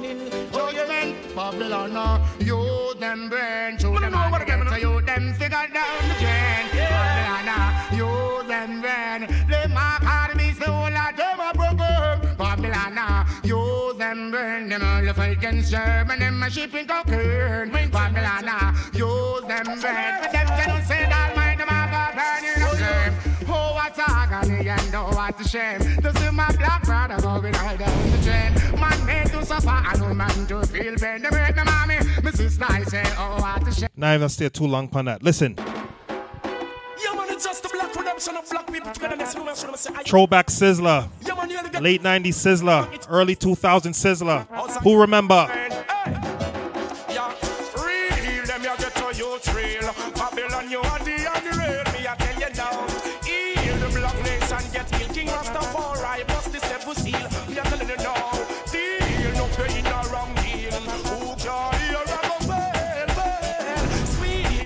S18: Babylon, uh, you them burn to them and get to you them figure down the drain. Babylon, uh, you them burn. Them academies, the whole of them are broken. Babylon, uh, you them burn. Them all the Falcons, German, them a shipping cocaine. Babylon, uh, you them burn. But them cannot say that mind them a go burning up what agony and oh, what a shame. To see my black brother going all down the drain. Man made to suffer and no man to feel pain. They break my mommy, my sister, I say, oh, what a shame.
S11: Not even stay too long on that. Listen.
S5: Yeah, man, it's just the black redemption of black people together. That's what I'm saying. Say, I-
S11: Throwback Sizzla.
S5: Yeah, man, you the
S11: Late 90s Sizzla. Early 2000 Sizzla. Who remember?
S5: Yeah,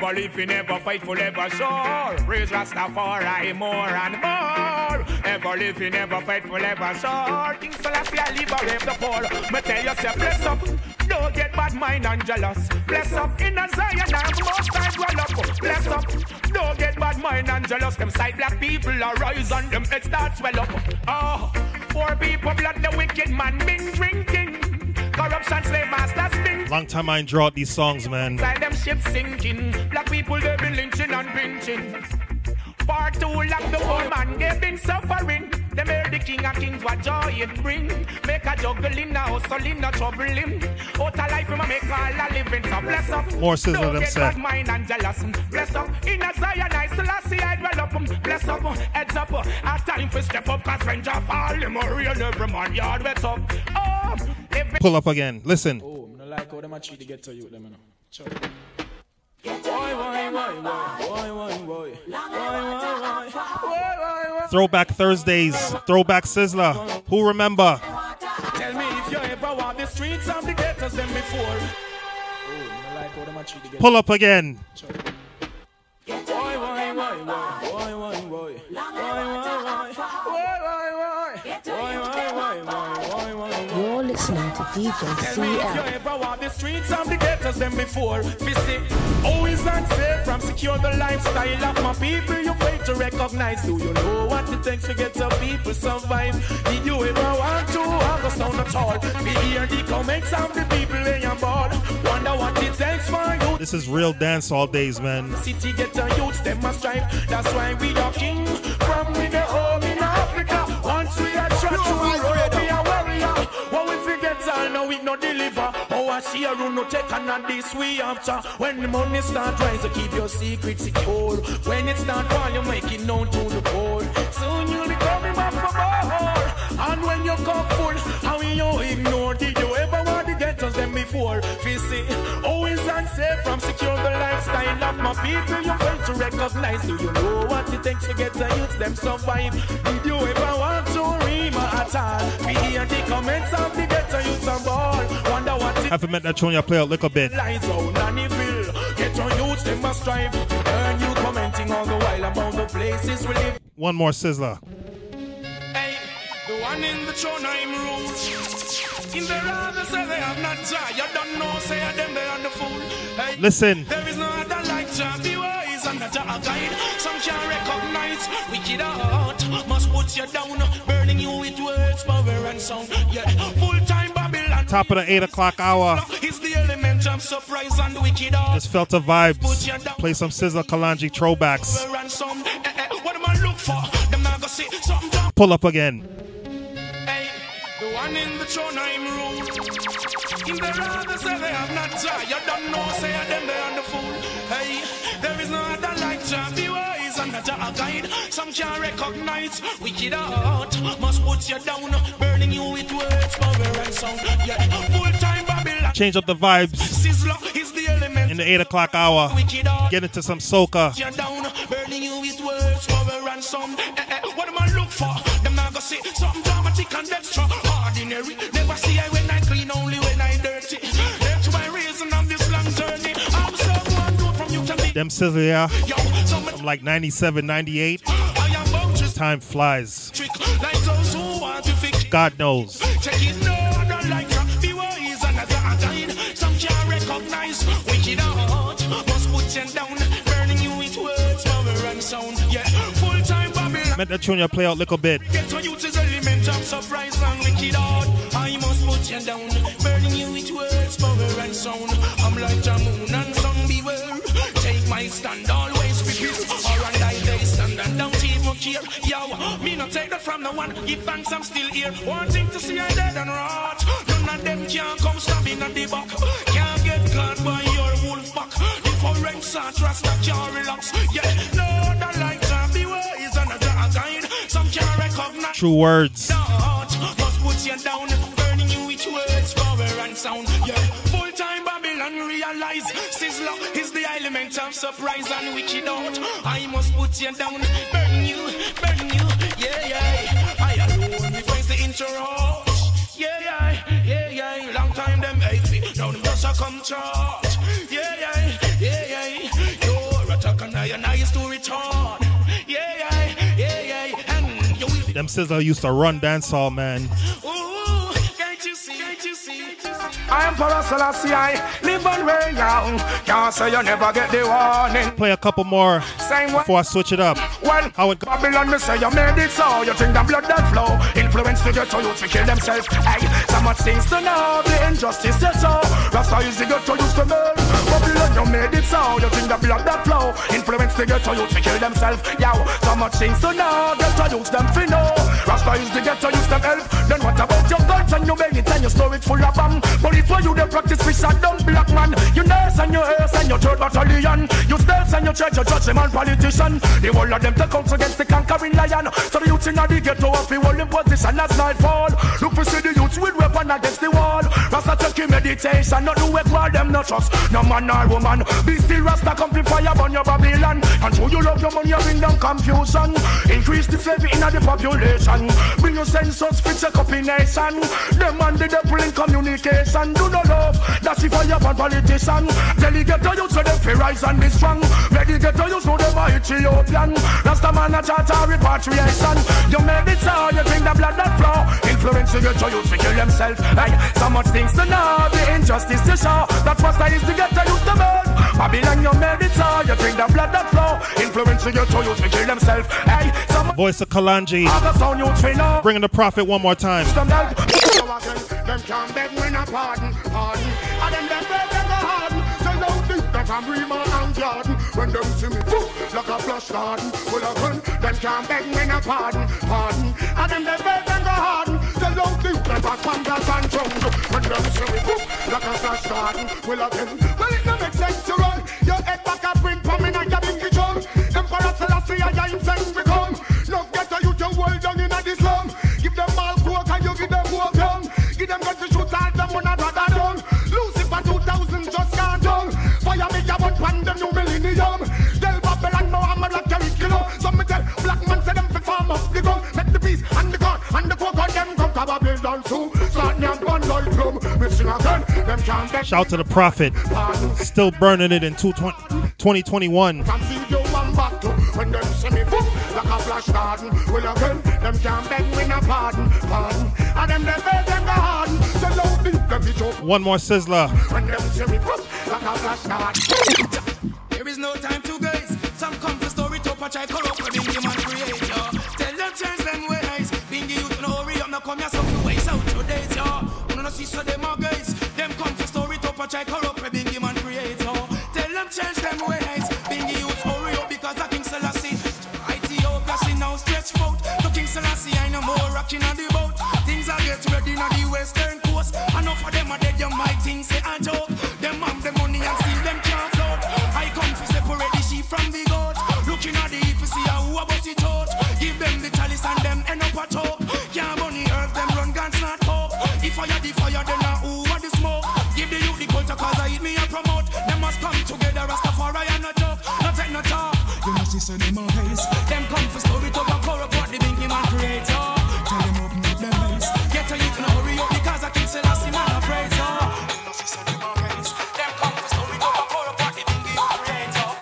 S5: Ever living, ever faithful, ever sure. Praise Rastafari more and more. Ever living, ever faithful, ever sure. King Selassie, I liberate the poor. Me tell yourself, bless up. Don't get bad mind and jealous. Bless up in a Zion and most I dwell up. Bless up. Don't get bad mind and jealous. Them side black people are rise and them heads start swell up. Ah, oh, poor people blood the wicked man been drinking. Corruption slave masters
S11: Long time I ain't draw these songs, man.
S5: Inside them ships sinking. Black people they been lynching and pinching. Far too long the poor man they been suffering. Them hear the king of kings what joy it bring. Make a juggling now, hustling no trouble him. Out of life him a make all a living. So bless up.
S11: More Sizzla
S5: Don't
S11: them
S5: mind and jealous. Bless up. In a Zion I still see I dwell up. Bless up. Heads up. A time for step up cause ranger fall. Him every man yard wet up. Oh, Every
S11: Pull up again. Listen.
S16: Oh, I like how them them, you know. Chuck.
S11: Throwback Thursdays, Throwback Sizzla. Who remember?
S5: Tell me if you ever walk the streets of the ghettos than before.
S16: Oh,
S11: Pull up again.
S7: DJ
S5: Tell me if you ever walk the streets of the ghettos them before. Visit, always unsafe from secure the lifestyle of my people. You fail to recognize. Do you know what it takes to get the people survive? Did you ever want to have a sound at all? We hear the comments of the people they are bored. Wonder what it takes for you
S11: This is real dance all days, man.
S5: city get the youths them a strive. That's why we are king see a run no take and not this we after. When the money start rising, keep your secret secure. When it start fall, you make it known to the poor. Soon you'll be coming back for more. And when you come full, how you ignore? Did get us them before? Visit, always unsafe from secure the lifestyle of my people. You fail to recognize. Do you know what it takes to get the youth them survive? Did you ever want to rima at all? We hear the comments of the ghetto youths on board. Wonder what
S11: Haven't met that tune, y'all play a little bit.
S16: Lights out, nanny bill. Get your youths, them must strive. Earn you commenting all the while about the places we live.
S11: One more Sizzla.
S16: Hey, the one in the throne I'm rule. In the rather say they have not Jah. You don't know, say them they are the fool. Hey,
S11: Listen.
S16: There is no other like Jah. Be wise and not a guide. Some can't recognize wicked heart. Must put you down, burning you with words, power and sound. Yeah, full time Babylon.
S11: Top of the 8 o'clock hour.
S16: Is the element of surprise and wicked heart.
S11: Just felt the vibes. Play some Sizzla Kalonji throwbacks.
S16: Power and sound. Eh, eh, what am I look for? Them not gonna see something. drop.
S11: Pull up again.
S16: The one in the throne I'm rule. In the rather say they have not Jah. You don't know, say them they are the fool. Hey, there is no other like Jah. Be wise and not a guide. Some can't recognize wicked heart. Must put you down, burning you with words, power and sound. Yeah, full time Babylon.
S11: Change up the vibes
S16: Sizzla is the element.
S11: in the 8 o'clock hour. Get into some soca.
S16: you down, burning you with words, power and sound. Eh, eh, what am I look for? Them not gonna see something dramatic and extra ordinary. Never see I when I clean, only when I dirty. That's my reason of this long journey. I'm someone good from you to me.
S11: Them Sizzla, yeah.
S16: Yo,
S11: I'm like 97, 98.
S16: I
S11: Time flies.
S16: trick like those who want to fix.
S11: God knows.
S16: Check it no other like ya. Be wise and not a guide. Some can't recognize wicked heart. Must put you down, burning you with words, power and sound. Yeah, full time Babylon.
S11: That tune, y'all play out a little bit.
S16: Get to use his element of surprise and wicked heart. I must put you down, burning you with words, power and sound. I'm like the moon and sun, beware. Take my stand, always repeat. Or and I they stand and don't even care. Yo, me not take that from no one. Give thanks, I'm still here. Wanting to see I dead and rot. None of them can come stabbing at the back. Can't get caught by your wolf pack. Different sort, Rasta can't relax. Yeah, no other like to be wise and a guide. Some can't recognize.
S11: True words.
S16: Heart sound. Yeah, full time Babylon realize Sizzla is the element of surprise and wicked out. I must put you down, burning you, burning you. Yeah, yeah. I alone defines the interrupt. Yeah, yeah, yeah, yeah. Long time them hate me, now them just a come charge. Yeah, yeah, yeah, yeah. Your attack and I and I is to return. Yeah, yeah, yeah, yeah. And you will
S11: Them Sizzla used to run dancehall, man.
S16: Ooh,
S18: I am Paraselassie, I live on way young. Can't say you never get the warning.
S11: Play a couple more
S18: Same
S11: before I switch it up.
S18: Well,
S11: How it go?
S18: Babylon, me say you made it so. You think the blood that flow influence to get to you to kill themselves. Hey, so much things to know. The injustice you show. Rasta is the get to use to burn. Babylon, you made it so. You think the blood that flow influence to get to you to kill themselves. Yo, so much things to know. Get to use them for know. Rasta is the get to use them help. Then what about your guns and your bellies and your storage full of bomb? But if for you they practice fish and dumb black man, you nurse and your hearse and your third battalion, you stealth and your church, your judge and politician. The whole of them take out against the conquering lion. So the youths in the ghetto hold in position as nightfall. Look for see the youths with weapon against the wall. Rasta check your meditation, not do it while them not trust. No man nor woman. Be still Rasta come fire on your Babylon. And show you love your money, you bring down confusion. Increase the slavery in the population. Bring your census, check up in nation. And the devil in communication. Do no love, that's if I have a politician. Delegate to you so them fi rise and be strong. Delegate to you so them are Ethiopian. Rasta man a charter repatriation. You made it so you drink the blood that flow. Influence you to you to kill themselves. Hey, so much things to know. The injustice to show. That Rasta is to get to use the burn. Babylon you made it so you drink the blood that flow. Influence you to you to kill themselves. Hey, so much
S11: Voice of Kalonji.
S18: other sound you fi know.
S11: Bringing the prophet one more time.
S18: Them. Them can't beg me no pardon, pardon. And them them beg them go harden. So don't think that I'm Rima and Jordan. When them see me, poof, like a flush garden. Well, I run. Them can't beg me no pardon, pardon. And them them beg them go harden. So don't think that I'm Pandas and Jungle. When them see me, poof, like a flush garden. Well, I run. Well, it don't make sense
S11: Shout to the Prophet. Still burning it in 2021.
S13: One
S11: more
S16: Sizzla.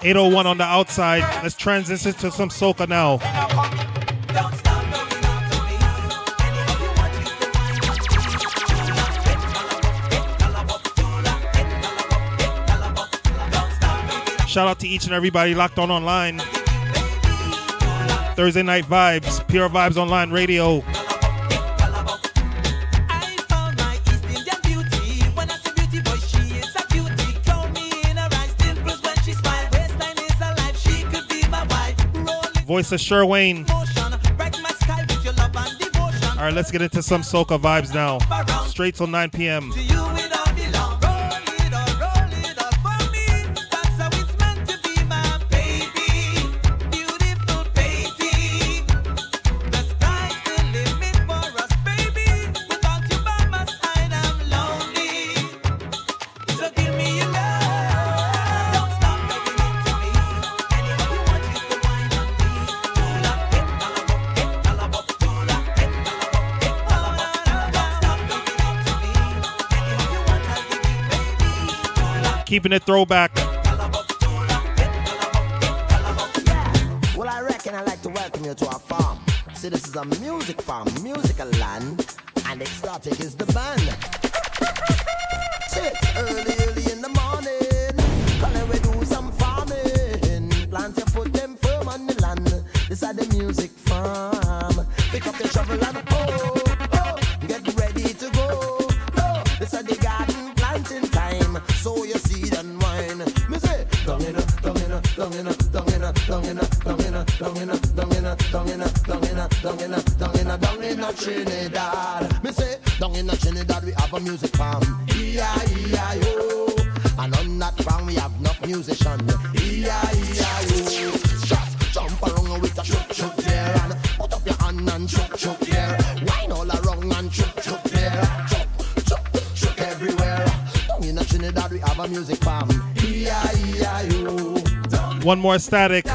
S11: 801 on the outside. Let's transition to some soca now. Shout out to each and everybody locked on online. Thursday night vibes, Pure Vybz online radio. Mr. Sherwayne. All right, let's get into some soca vibes now. Straight till 9 p.m. keeping it throwback.
S15: Well, I reckon I'd like to welcome you to our farm. See, this is a music farm, musical land, and Xtatik is the band. we have enough musician. Yeah. Just jump around with a there and put up your hand and there. Wine all around and there. Everywhere. Down in Trinidad, we have a music
S11: One more static.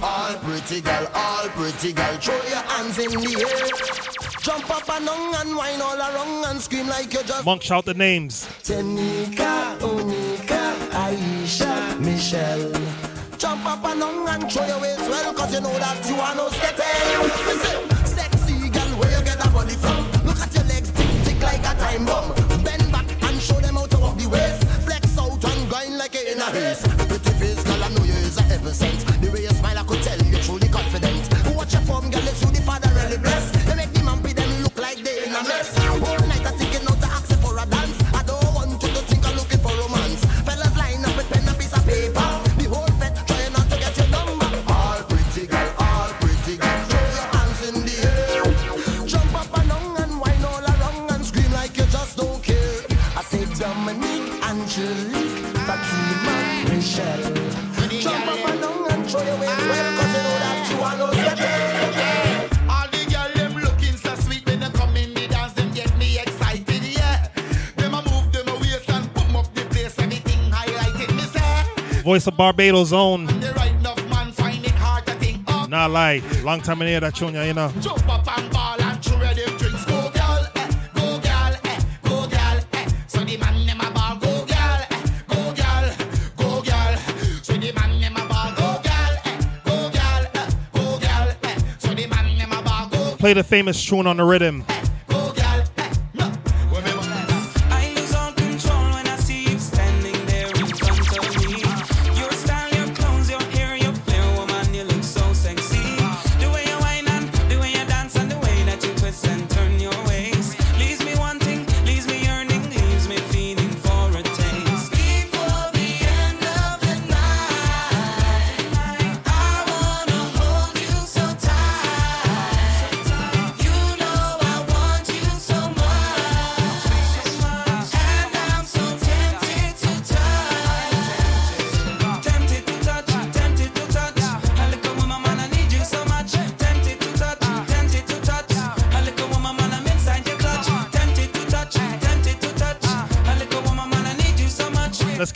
S15: All pretty girl, all pretty girl, throw your hands in the air. Jump up and and whine all around and scream like you just.
S11: Monk, shout the names.
S15: Tenika, Aisha, Michelle. Jump up and and throw your waist well, cause you know that you are no. Sexy girl, where you get that body from? Look at your legs, tick, tick like a time bomb.
S11: Voice of Barbados own. Nah, lie. Long time in here, that tune, you know.
S13: Jump up and ball and chew ready drinks. Go, girl, eh. Go,
S11: girl, eh. Go, girl, eh. So the man ball. Go, girl, eh. Go, girl. Go, girl. So the man ball. Go, girl, eh. Go, girl, eh. Go, girl, eh. So the man ball. Go, Play the famous tune on the rhythm.
S15: Eh.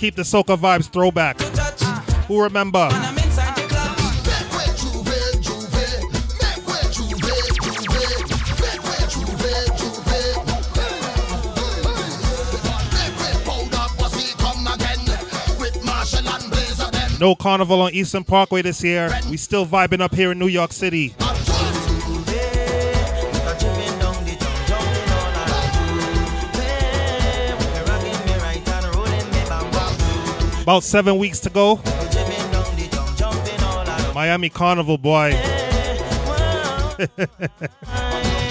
S15: keep the soca vibes throwback. Who remember? No carnival on Eastern Parkway this year. We still vibing up here in New York City. About seven weeks to go. Miami Carnival Boy. <laughs>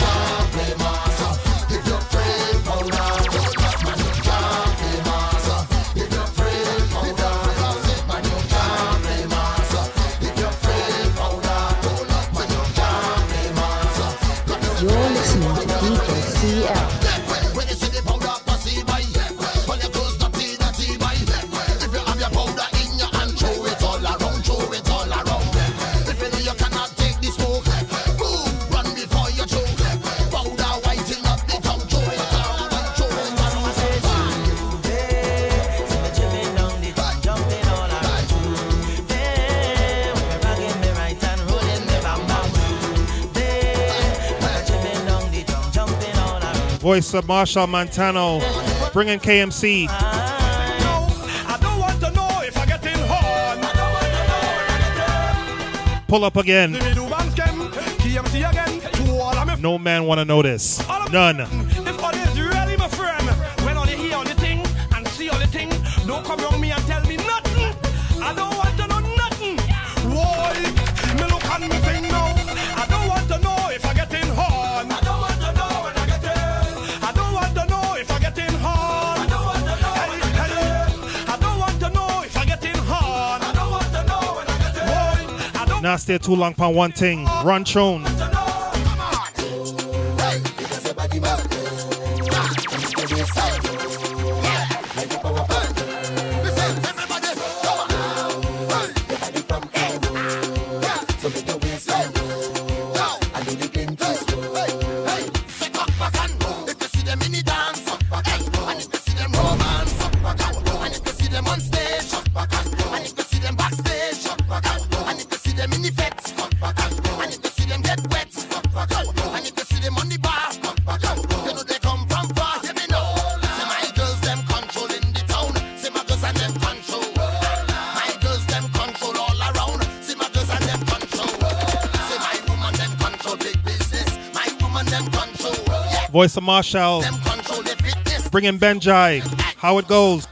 S15: voice of Machel Montano, bringing KMC. Pull up again. No man
S13: want to know this. None.
S15: Not stay too long for one thing. Run tune. Voice of Machel. Bringing Benjai. How it goes.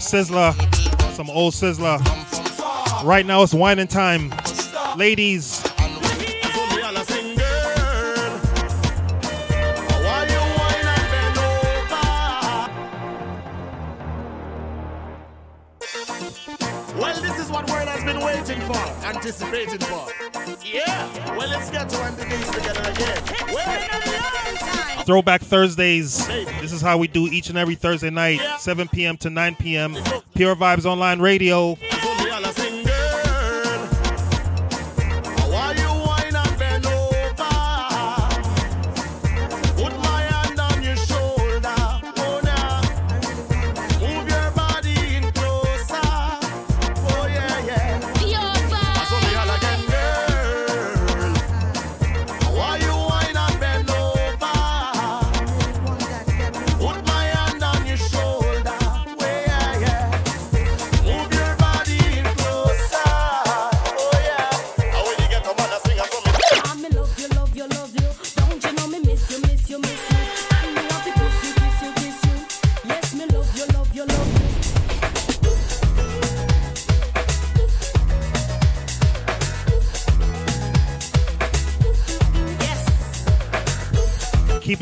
S15: some sizzler, some old sizzler. Right now it's whining time. Ladies,
S20: Throwback Thursdays. This is how we do each and every Thursday night, 7 p.m. to 9 p.m. Pure Vybz Online Radio.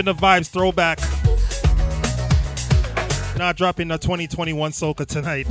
S20: the vibes throwback. Not dropping the 2021 Soca tonight.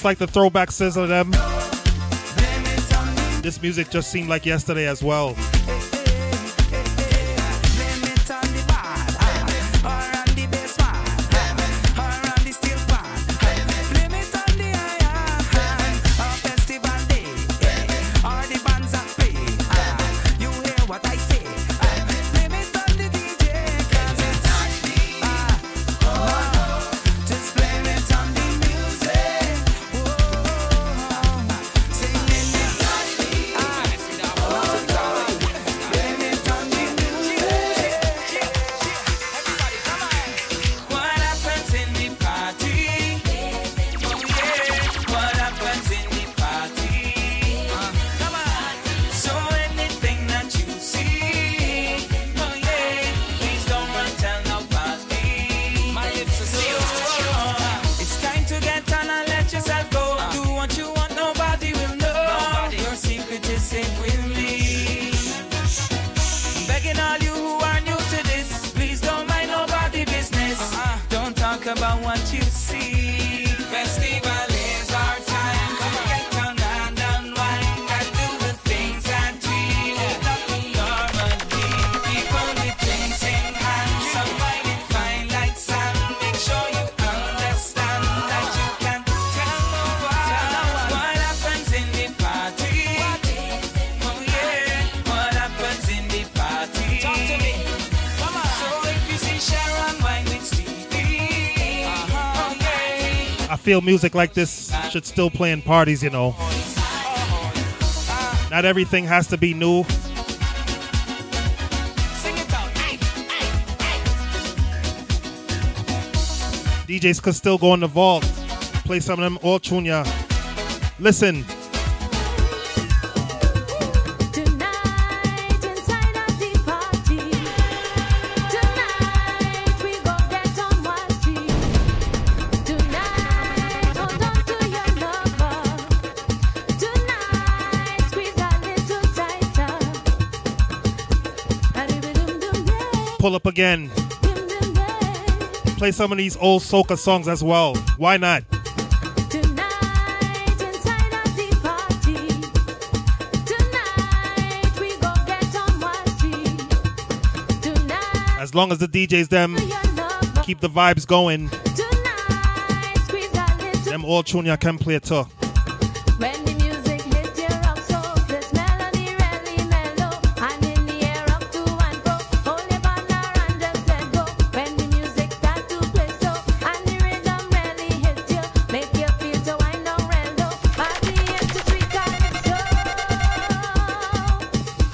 S20: just like the throwback sizzle of them. This music just seemed like yesterday as well. feel music like this should still play in parties, you know. Not everything has to be new. DJs could still go in the vault, play some of them all tune ya. Listen. up again.
S6: Play some of these old soca songs as well. Why not? As long as the DJs them keep the vibes going, them all Chunya can play too.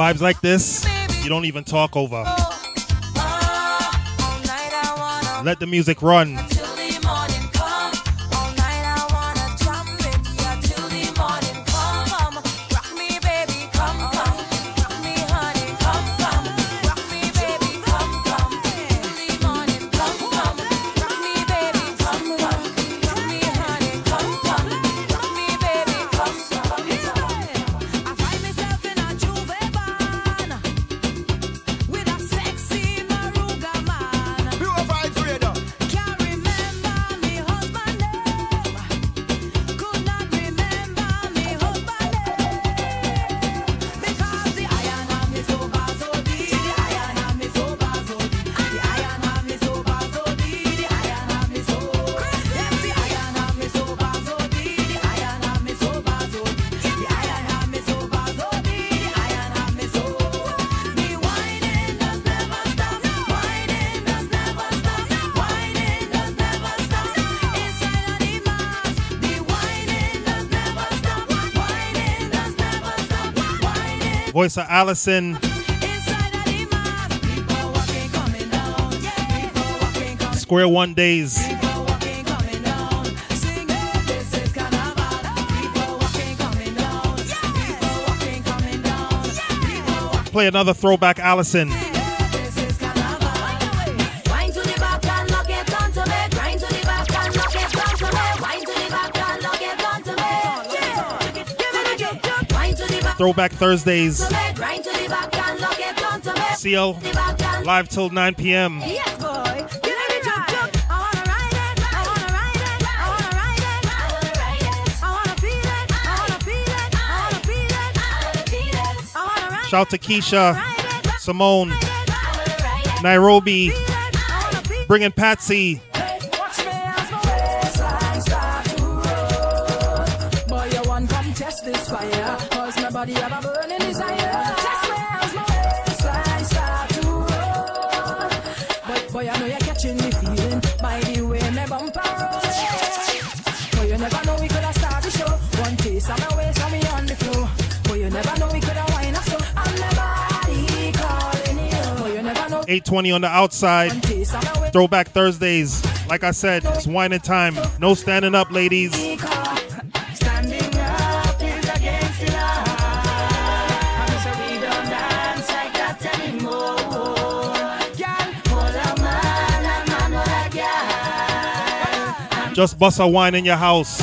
S6: Vibes like this, you don't even talk over. Let the music run.
S21: So, Alison.
S6: Square One Days. Play another throwback
S21: Alison.
S6: Throwback Thursdays.
S21: CL live till 9 p.m. Shout to Keisha, Simone, Nairobi, bringing Patsy. 820 on the outside. Throwback Thursdays. Like I said, it's wine and time. No standing up, ladies. Just bust a wine in your house.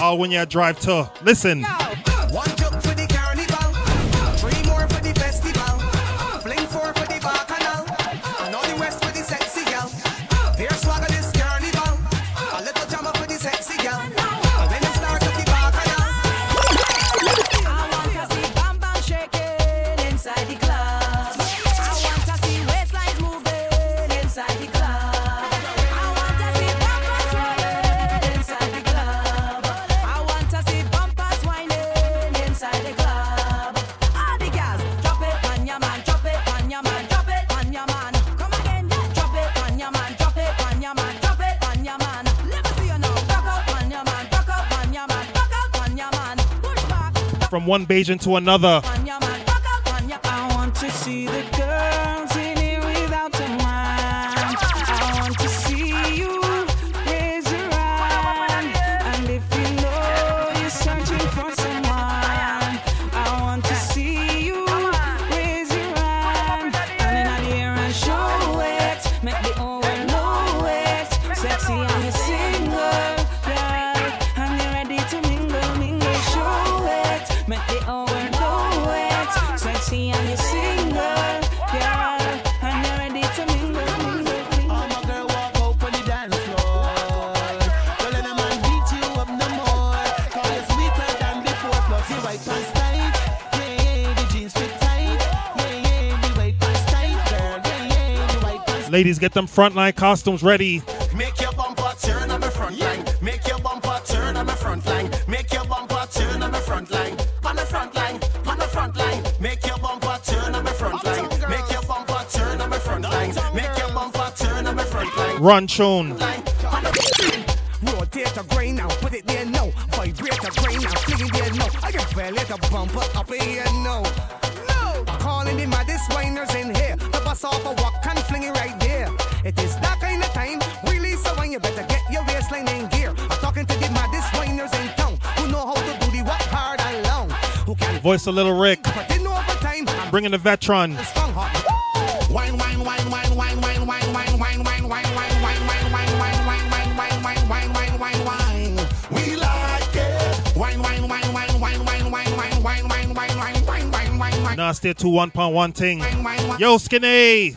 S21: All when you drive to. Listen. from one Bajan to another. Ladies, get them frontline costumes ready.
S15: Make your bumper turn on the front line. Make your bumper turn on the front line. Make your bumper turn on the front line. On the front line, on the front line. Make your bumper turn on the front line. Make your bumper turn on the front line. Make your bumper turn on the front line.
S21: Run tune. Voice of Lil Rick. Bringing the veteran. Nasty to one point one thing. Yo, skinny.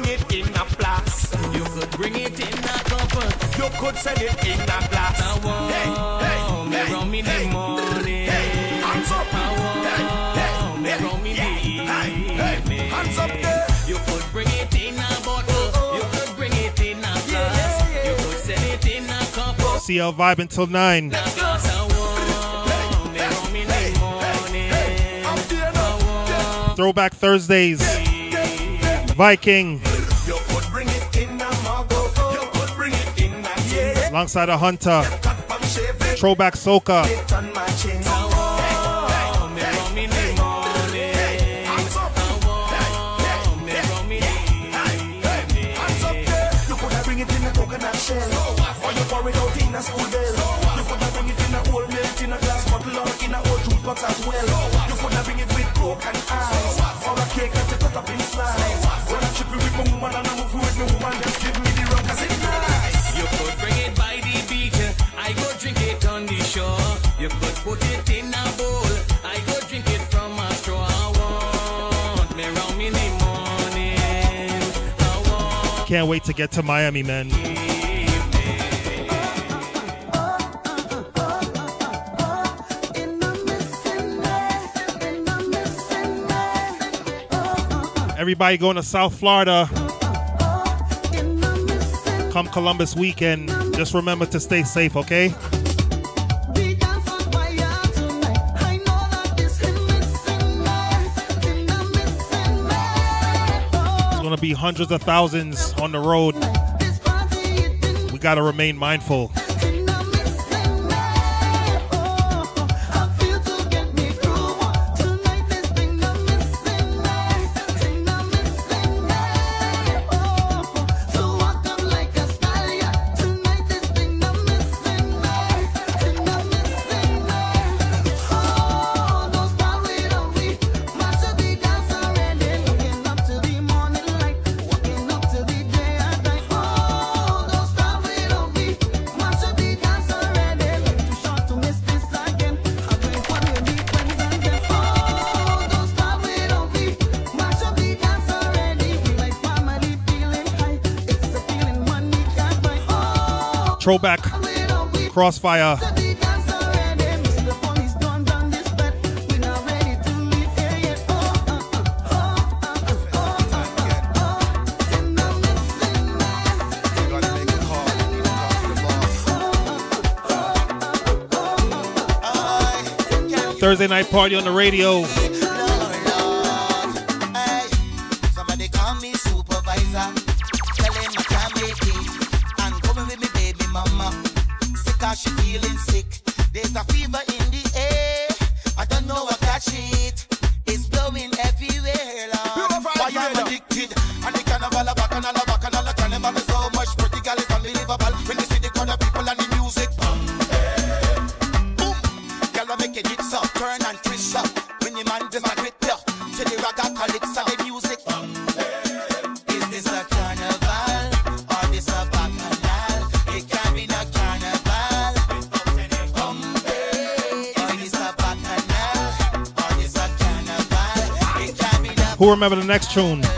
S9: bring it in a flask. You could bring it in a cupboard. You could sell it in a glass. I want hey, hey, me hey, rum in hey, the morning. Hey, hands up. I want hey, me hey, rum in yeah, the evening. Hey, hey, hands up. You could bring it in a bottle. Oh, oh. oh. You could bring it in a glass.
S21: Yeah, yeah,
S5: yeah.
S16: You could sell it in a. CL vibe until nine. Throwback Thursdays. Viking.
S5: alongside a Hunter. Throwback Soca. can't wait to get to Miami, man. Everybody going to South Florida. Come Columbus weekend. Just remember to stay safe, okay? be hundreds of thousands on the road. We got to remain mindful. throwback crossfire Thursday night party on the radio. remember the next tune.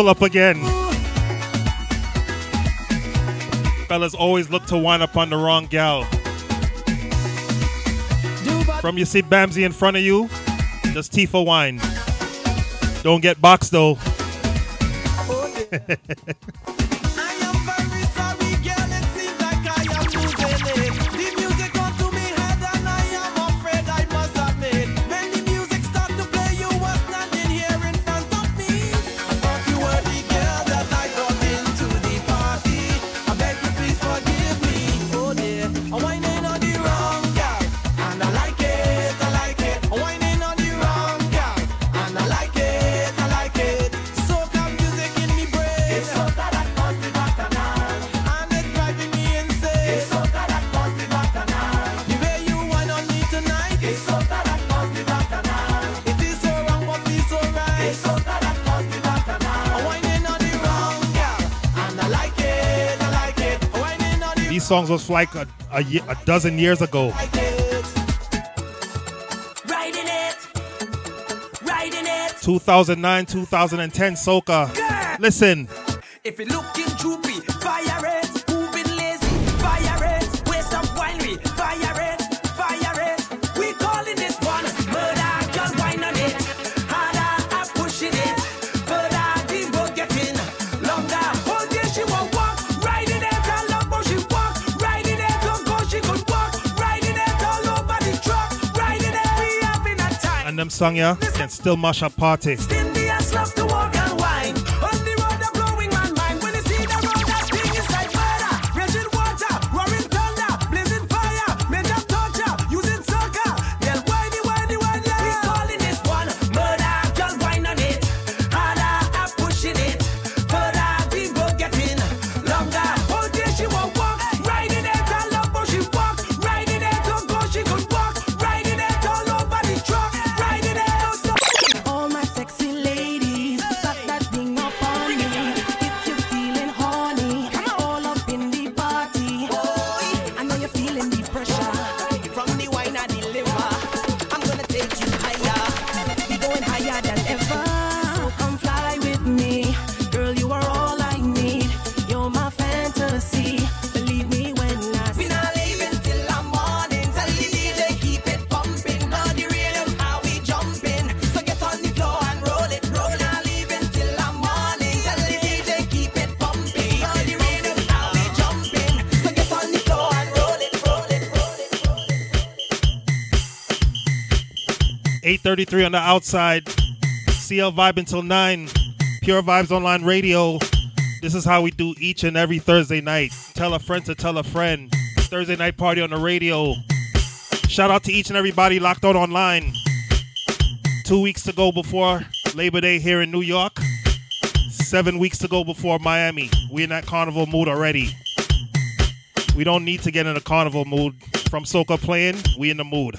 S5: pull up again. Fellas always look to wind up on the wrong gal. From you see Bamsey in front of you, just tea for wine. Don't get boxed though. <laughs> songs was like a, a, a dozen years ago.
S11: Riding it. Riding it.
S5: 2009, 2010 soca. Listen. song, yeah? Can still mash up party.
S11: 33 on the
S5: outside. CL Vibe until 9. Pure Vybz Online Radio. This is how we do each and every Thursday night. Tell a friend to tell a friend. Thursday night party on the radio. Shout out to each and everybody locked on online. Two weeks to go before Labor Day here in New York. Seven weeks to go before Miami. We in that carnival mood already. We don't need to get in a carnival mood. From Soca playing, we in the mood.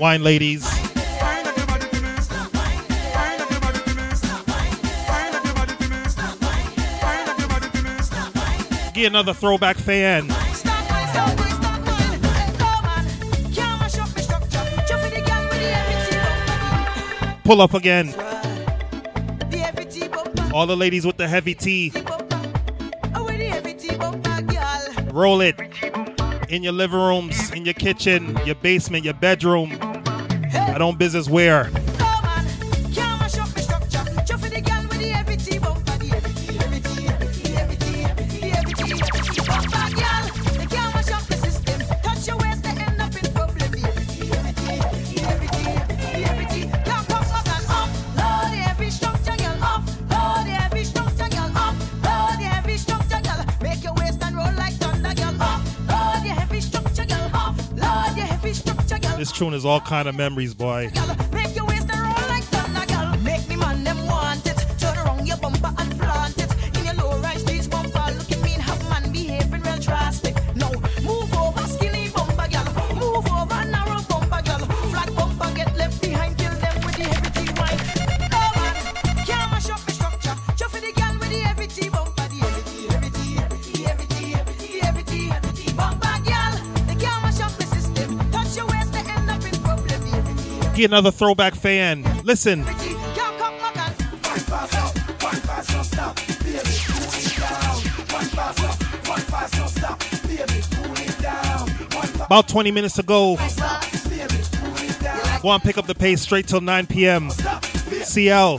S11: wine,
S21: ladies. Get another throwback fan. Pull up again. All the ladies with the heavy T. Roll it in your living rooms, in your kitchen, your basement, your bedroom. I don't business where. tune is all kind of memories, boy. Lucky another throwback fan. Listen. About 20 minutes ago. Go on, pick up the pace straight till 9 p.m. CL.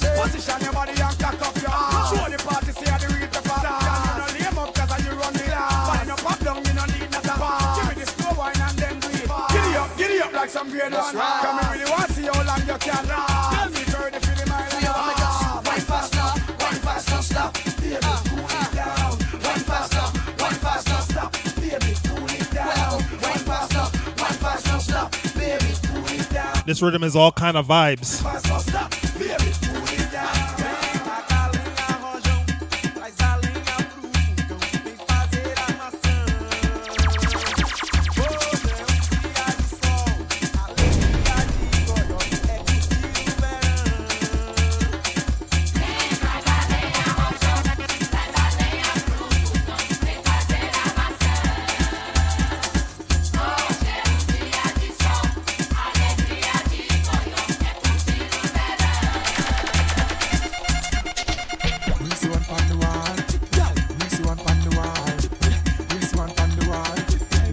S21: rhythm is all kind of vibes.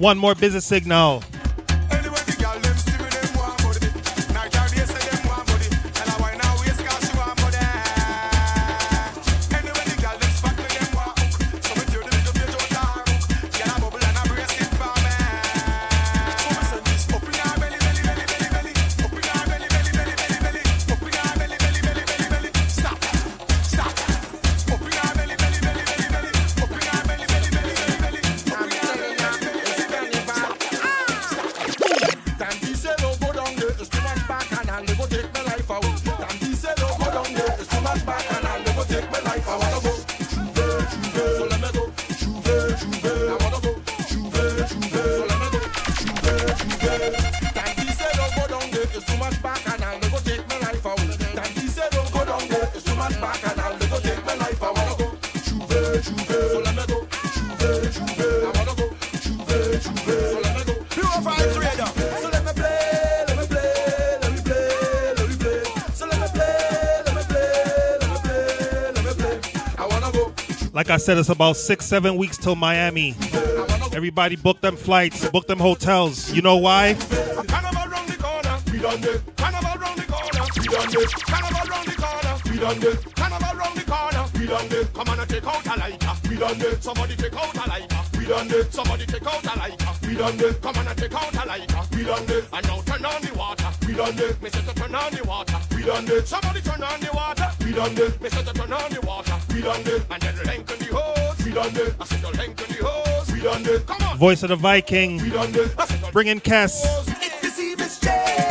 S21: one more business signal.
S15: Like I said, it's about six, seven weeks till Miami. Everybody book them flights, book them hotels. You know why?
S13: Carnival round the corner done it. Come on and take out a lighter. We done it. Somebody take out a lighter. We done it. Somebody take out a lighter. We done it. Come on and take out a lighter. We done it. And now turn on the water. We done it. Me say to turn on the water. We done it. Somebody turn on the water. We done it. Me say to turn on the water. We done it. And then lengthen the hose. We done it. I said to lengthen the hose. We done it. Come on.
S15: Voice of the Viking.
S13: We done it. I said to
S15: bring in Cass.
S21: It's the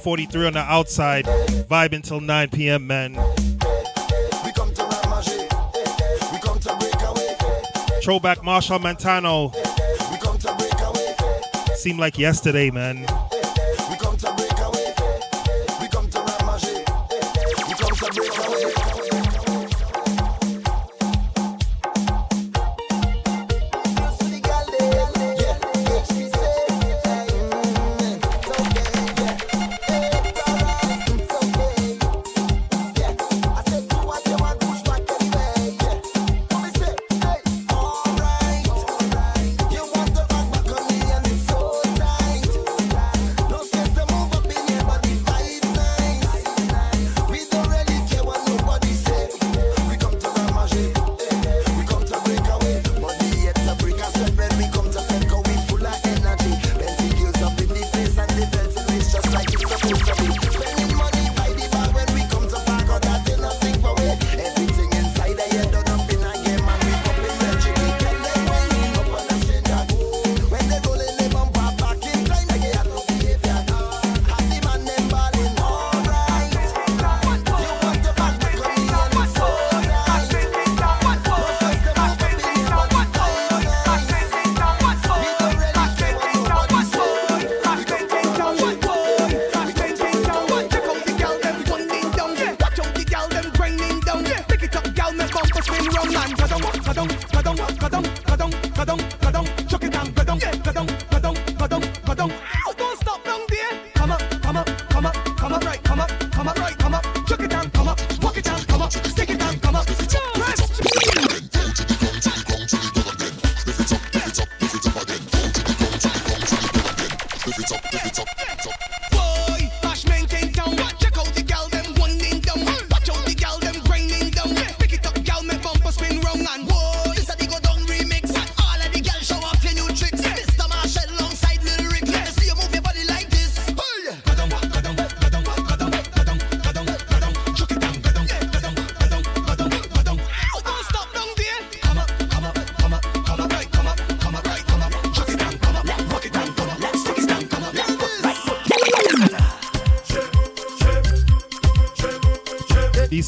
S21: 43 on the
S15: outside. Vibe until 9 p.m., man. Throwback Machel Montano. Seemed like yesterday, man.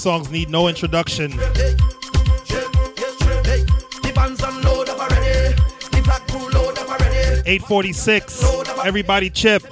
S15: songs need no introduction.
S11: Eight forty
S15: six. Everybody chip.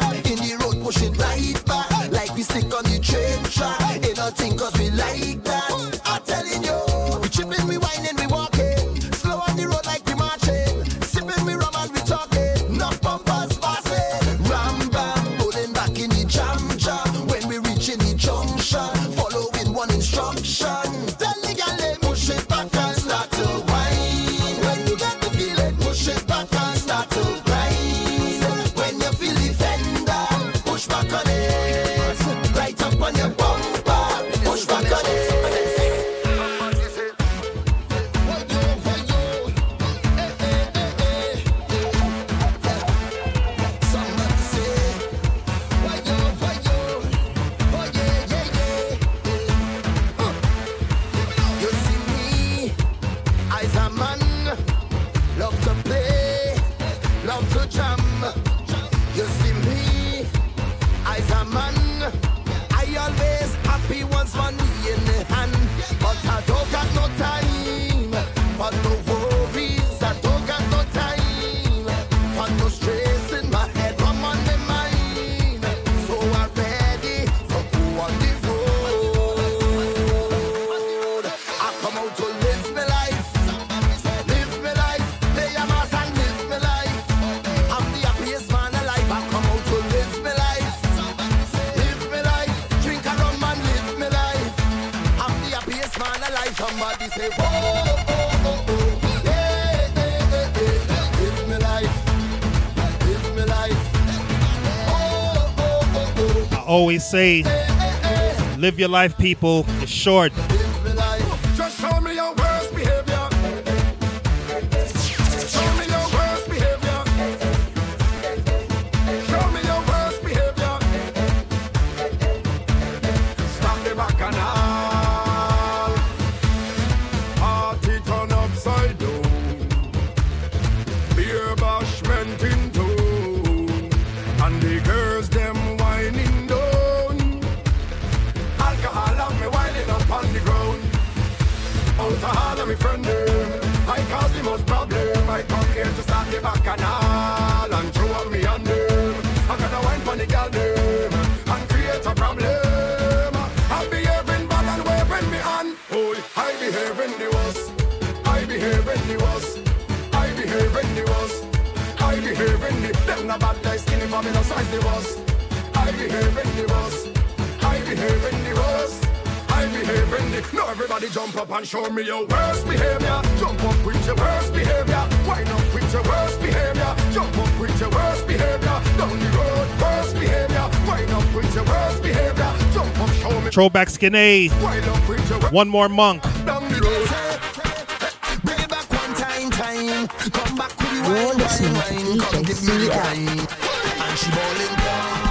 S11: say, live
S14: your life, people. It's short.
S22: show me your worst behavior.
S18: Jump up with your worst behavior. Wind up with your worst behavior. Jump up with your worst behavior. Down the road, worst behavior. Wind up with your worst behavior. Jump up, show me.
S11: Throwback
S18: skin A.
S11: One more monk.
S18: Down the road.
S15: Bring it back one time, time. Come back with the wine, wine, wine. Come give me the wine. And she balling down.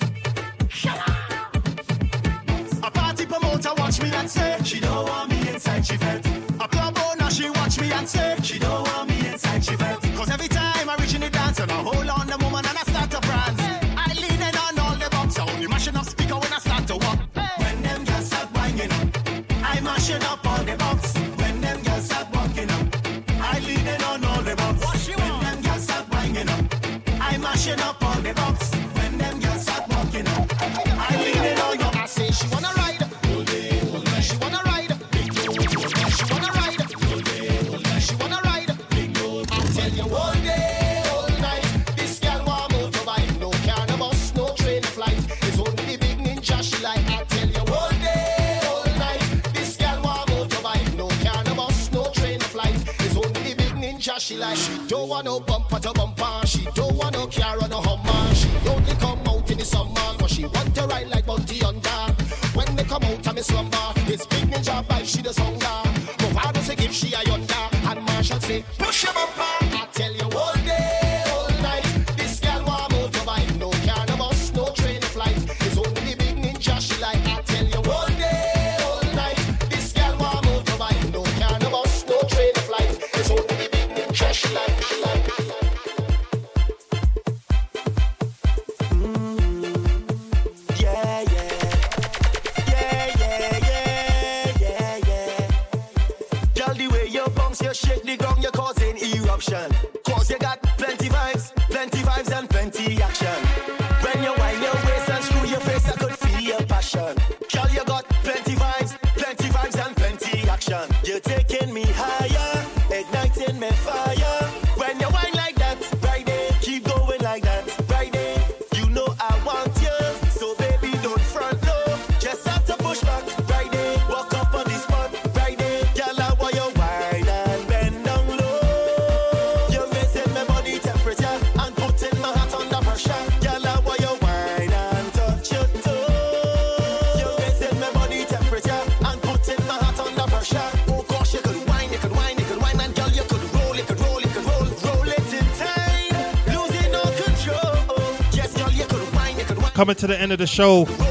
S15: to the end of the show.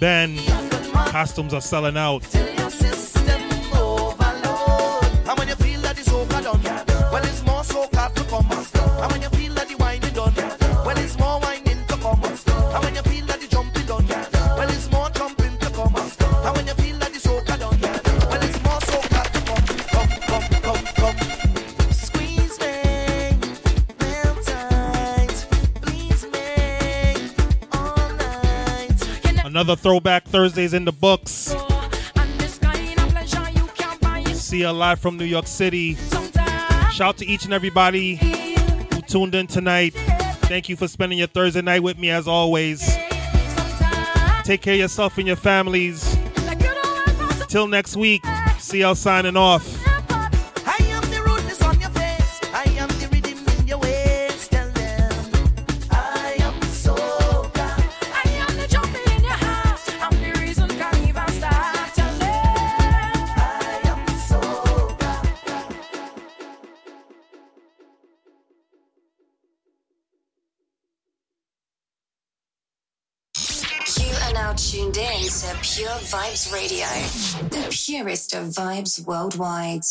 S15: Then costumes are selling out. Another Throwback Thursday's in the books. See you live from New York City. Shout to each and everybody who tuned in tonight. Thank you for spending your Thursday night with me as always. Take care of yourself and your families. Till next week, CL signing off.
S1: Vybz Radio, the purest of vibes worldwide.